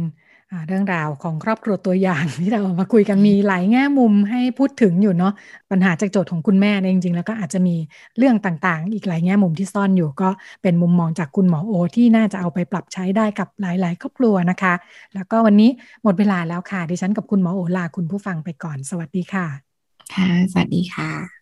เรื่องราวของครอบครัวตัวอย่างที่เรามาคุยกันมีหลายแง่มุมให้พูดถึงอยู่เนาะปัญหาจากโจทย์ของคุณแม่เนี่ยจริงๆ แล้วก็อาจจะมีเรื่องต่างๆ อีกหลายแง่มุมที่ซ่อนอยู่ ก็เป็นมุมมองจากคุณหมอโอ ที่น่าจะเอาไปปรับใช้ได้กับหลายๆ ครอบครัวนะคะ แล้วก็วันนี้หมดเวลาแล้วค่ะดิฉันกับคุณหมอโอลาคุณผู้ฟังไปก่อน สวัสดีค่ะค่ะสวัสดีค่ะ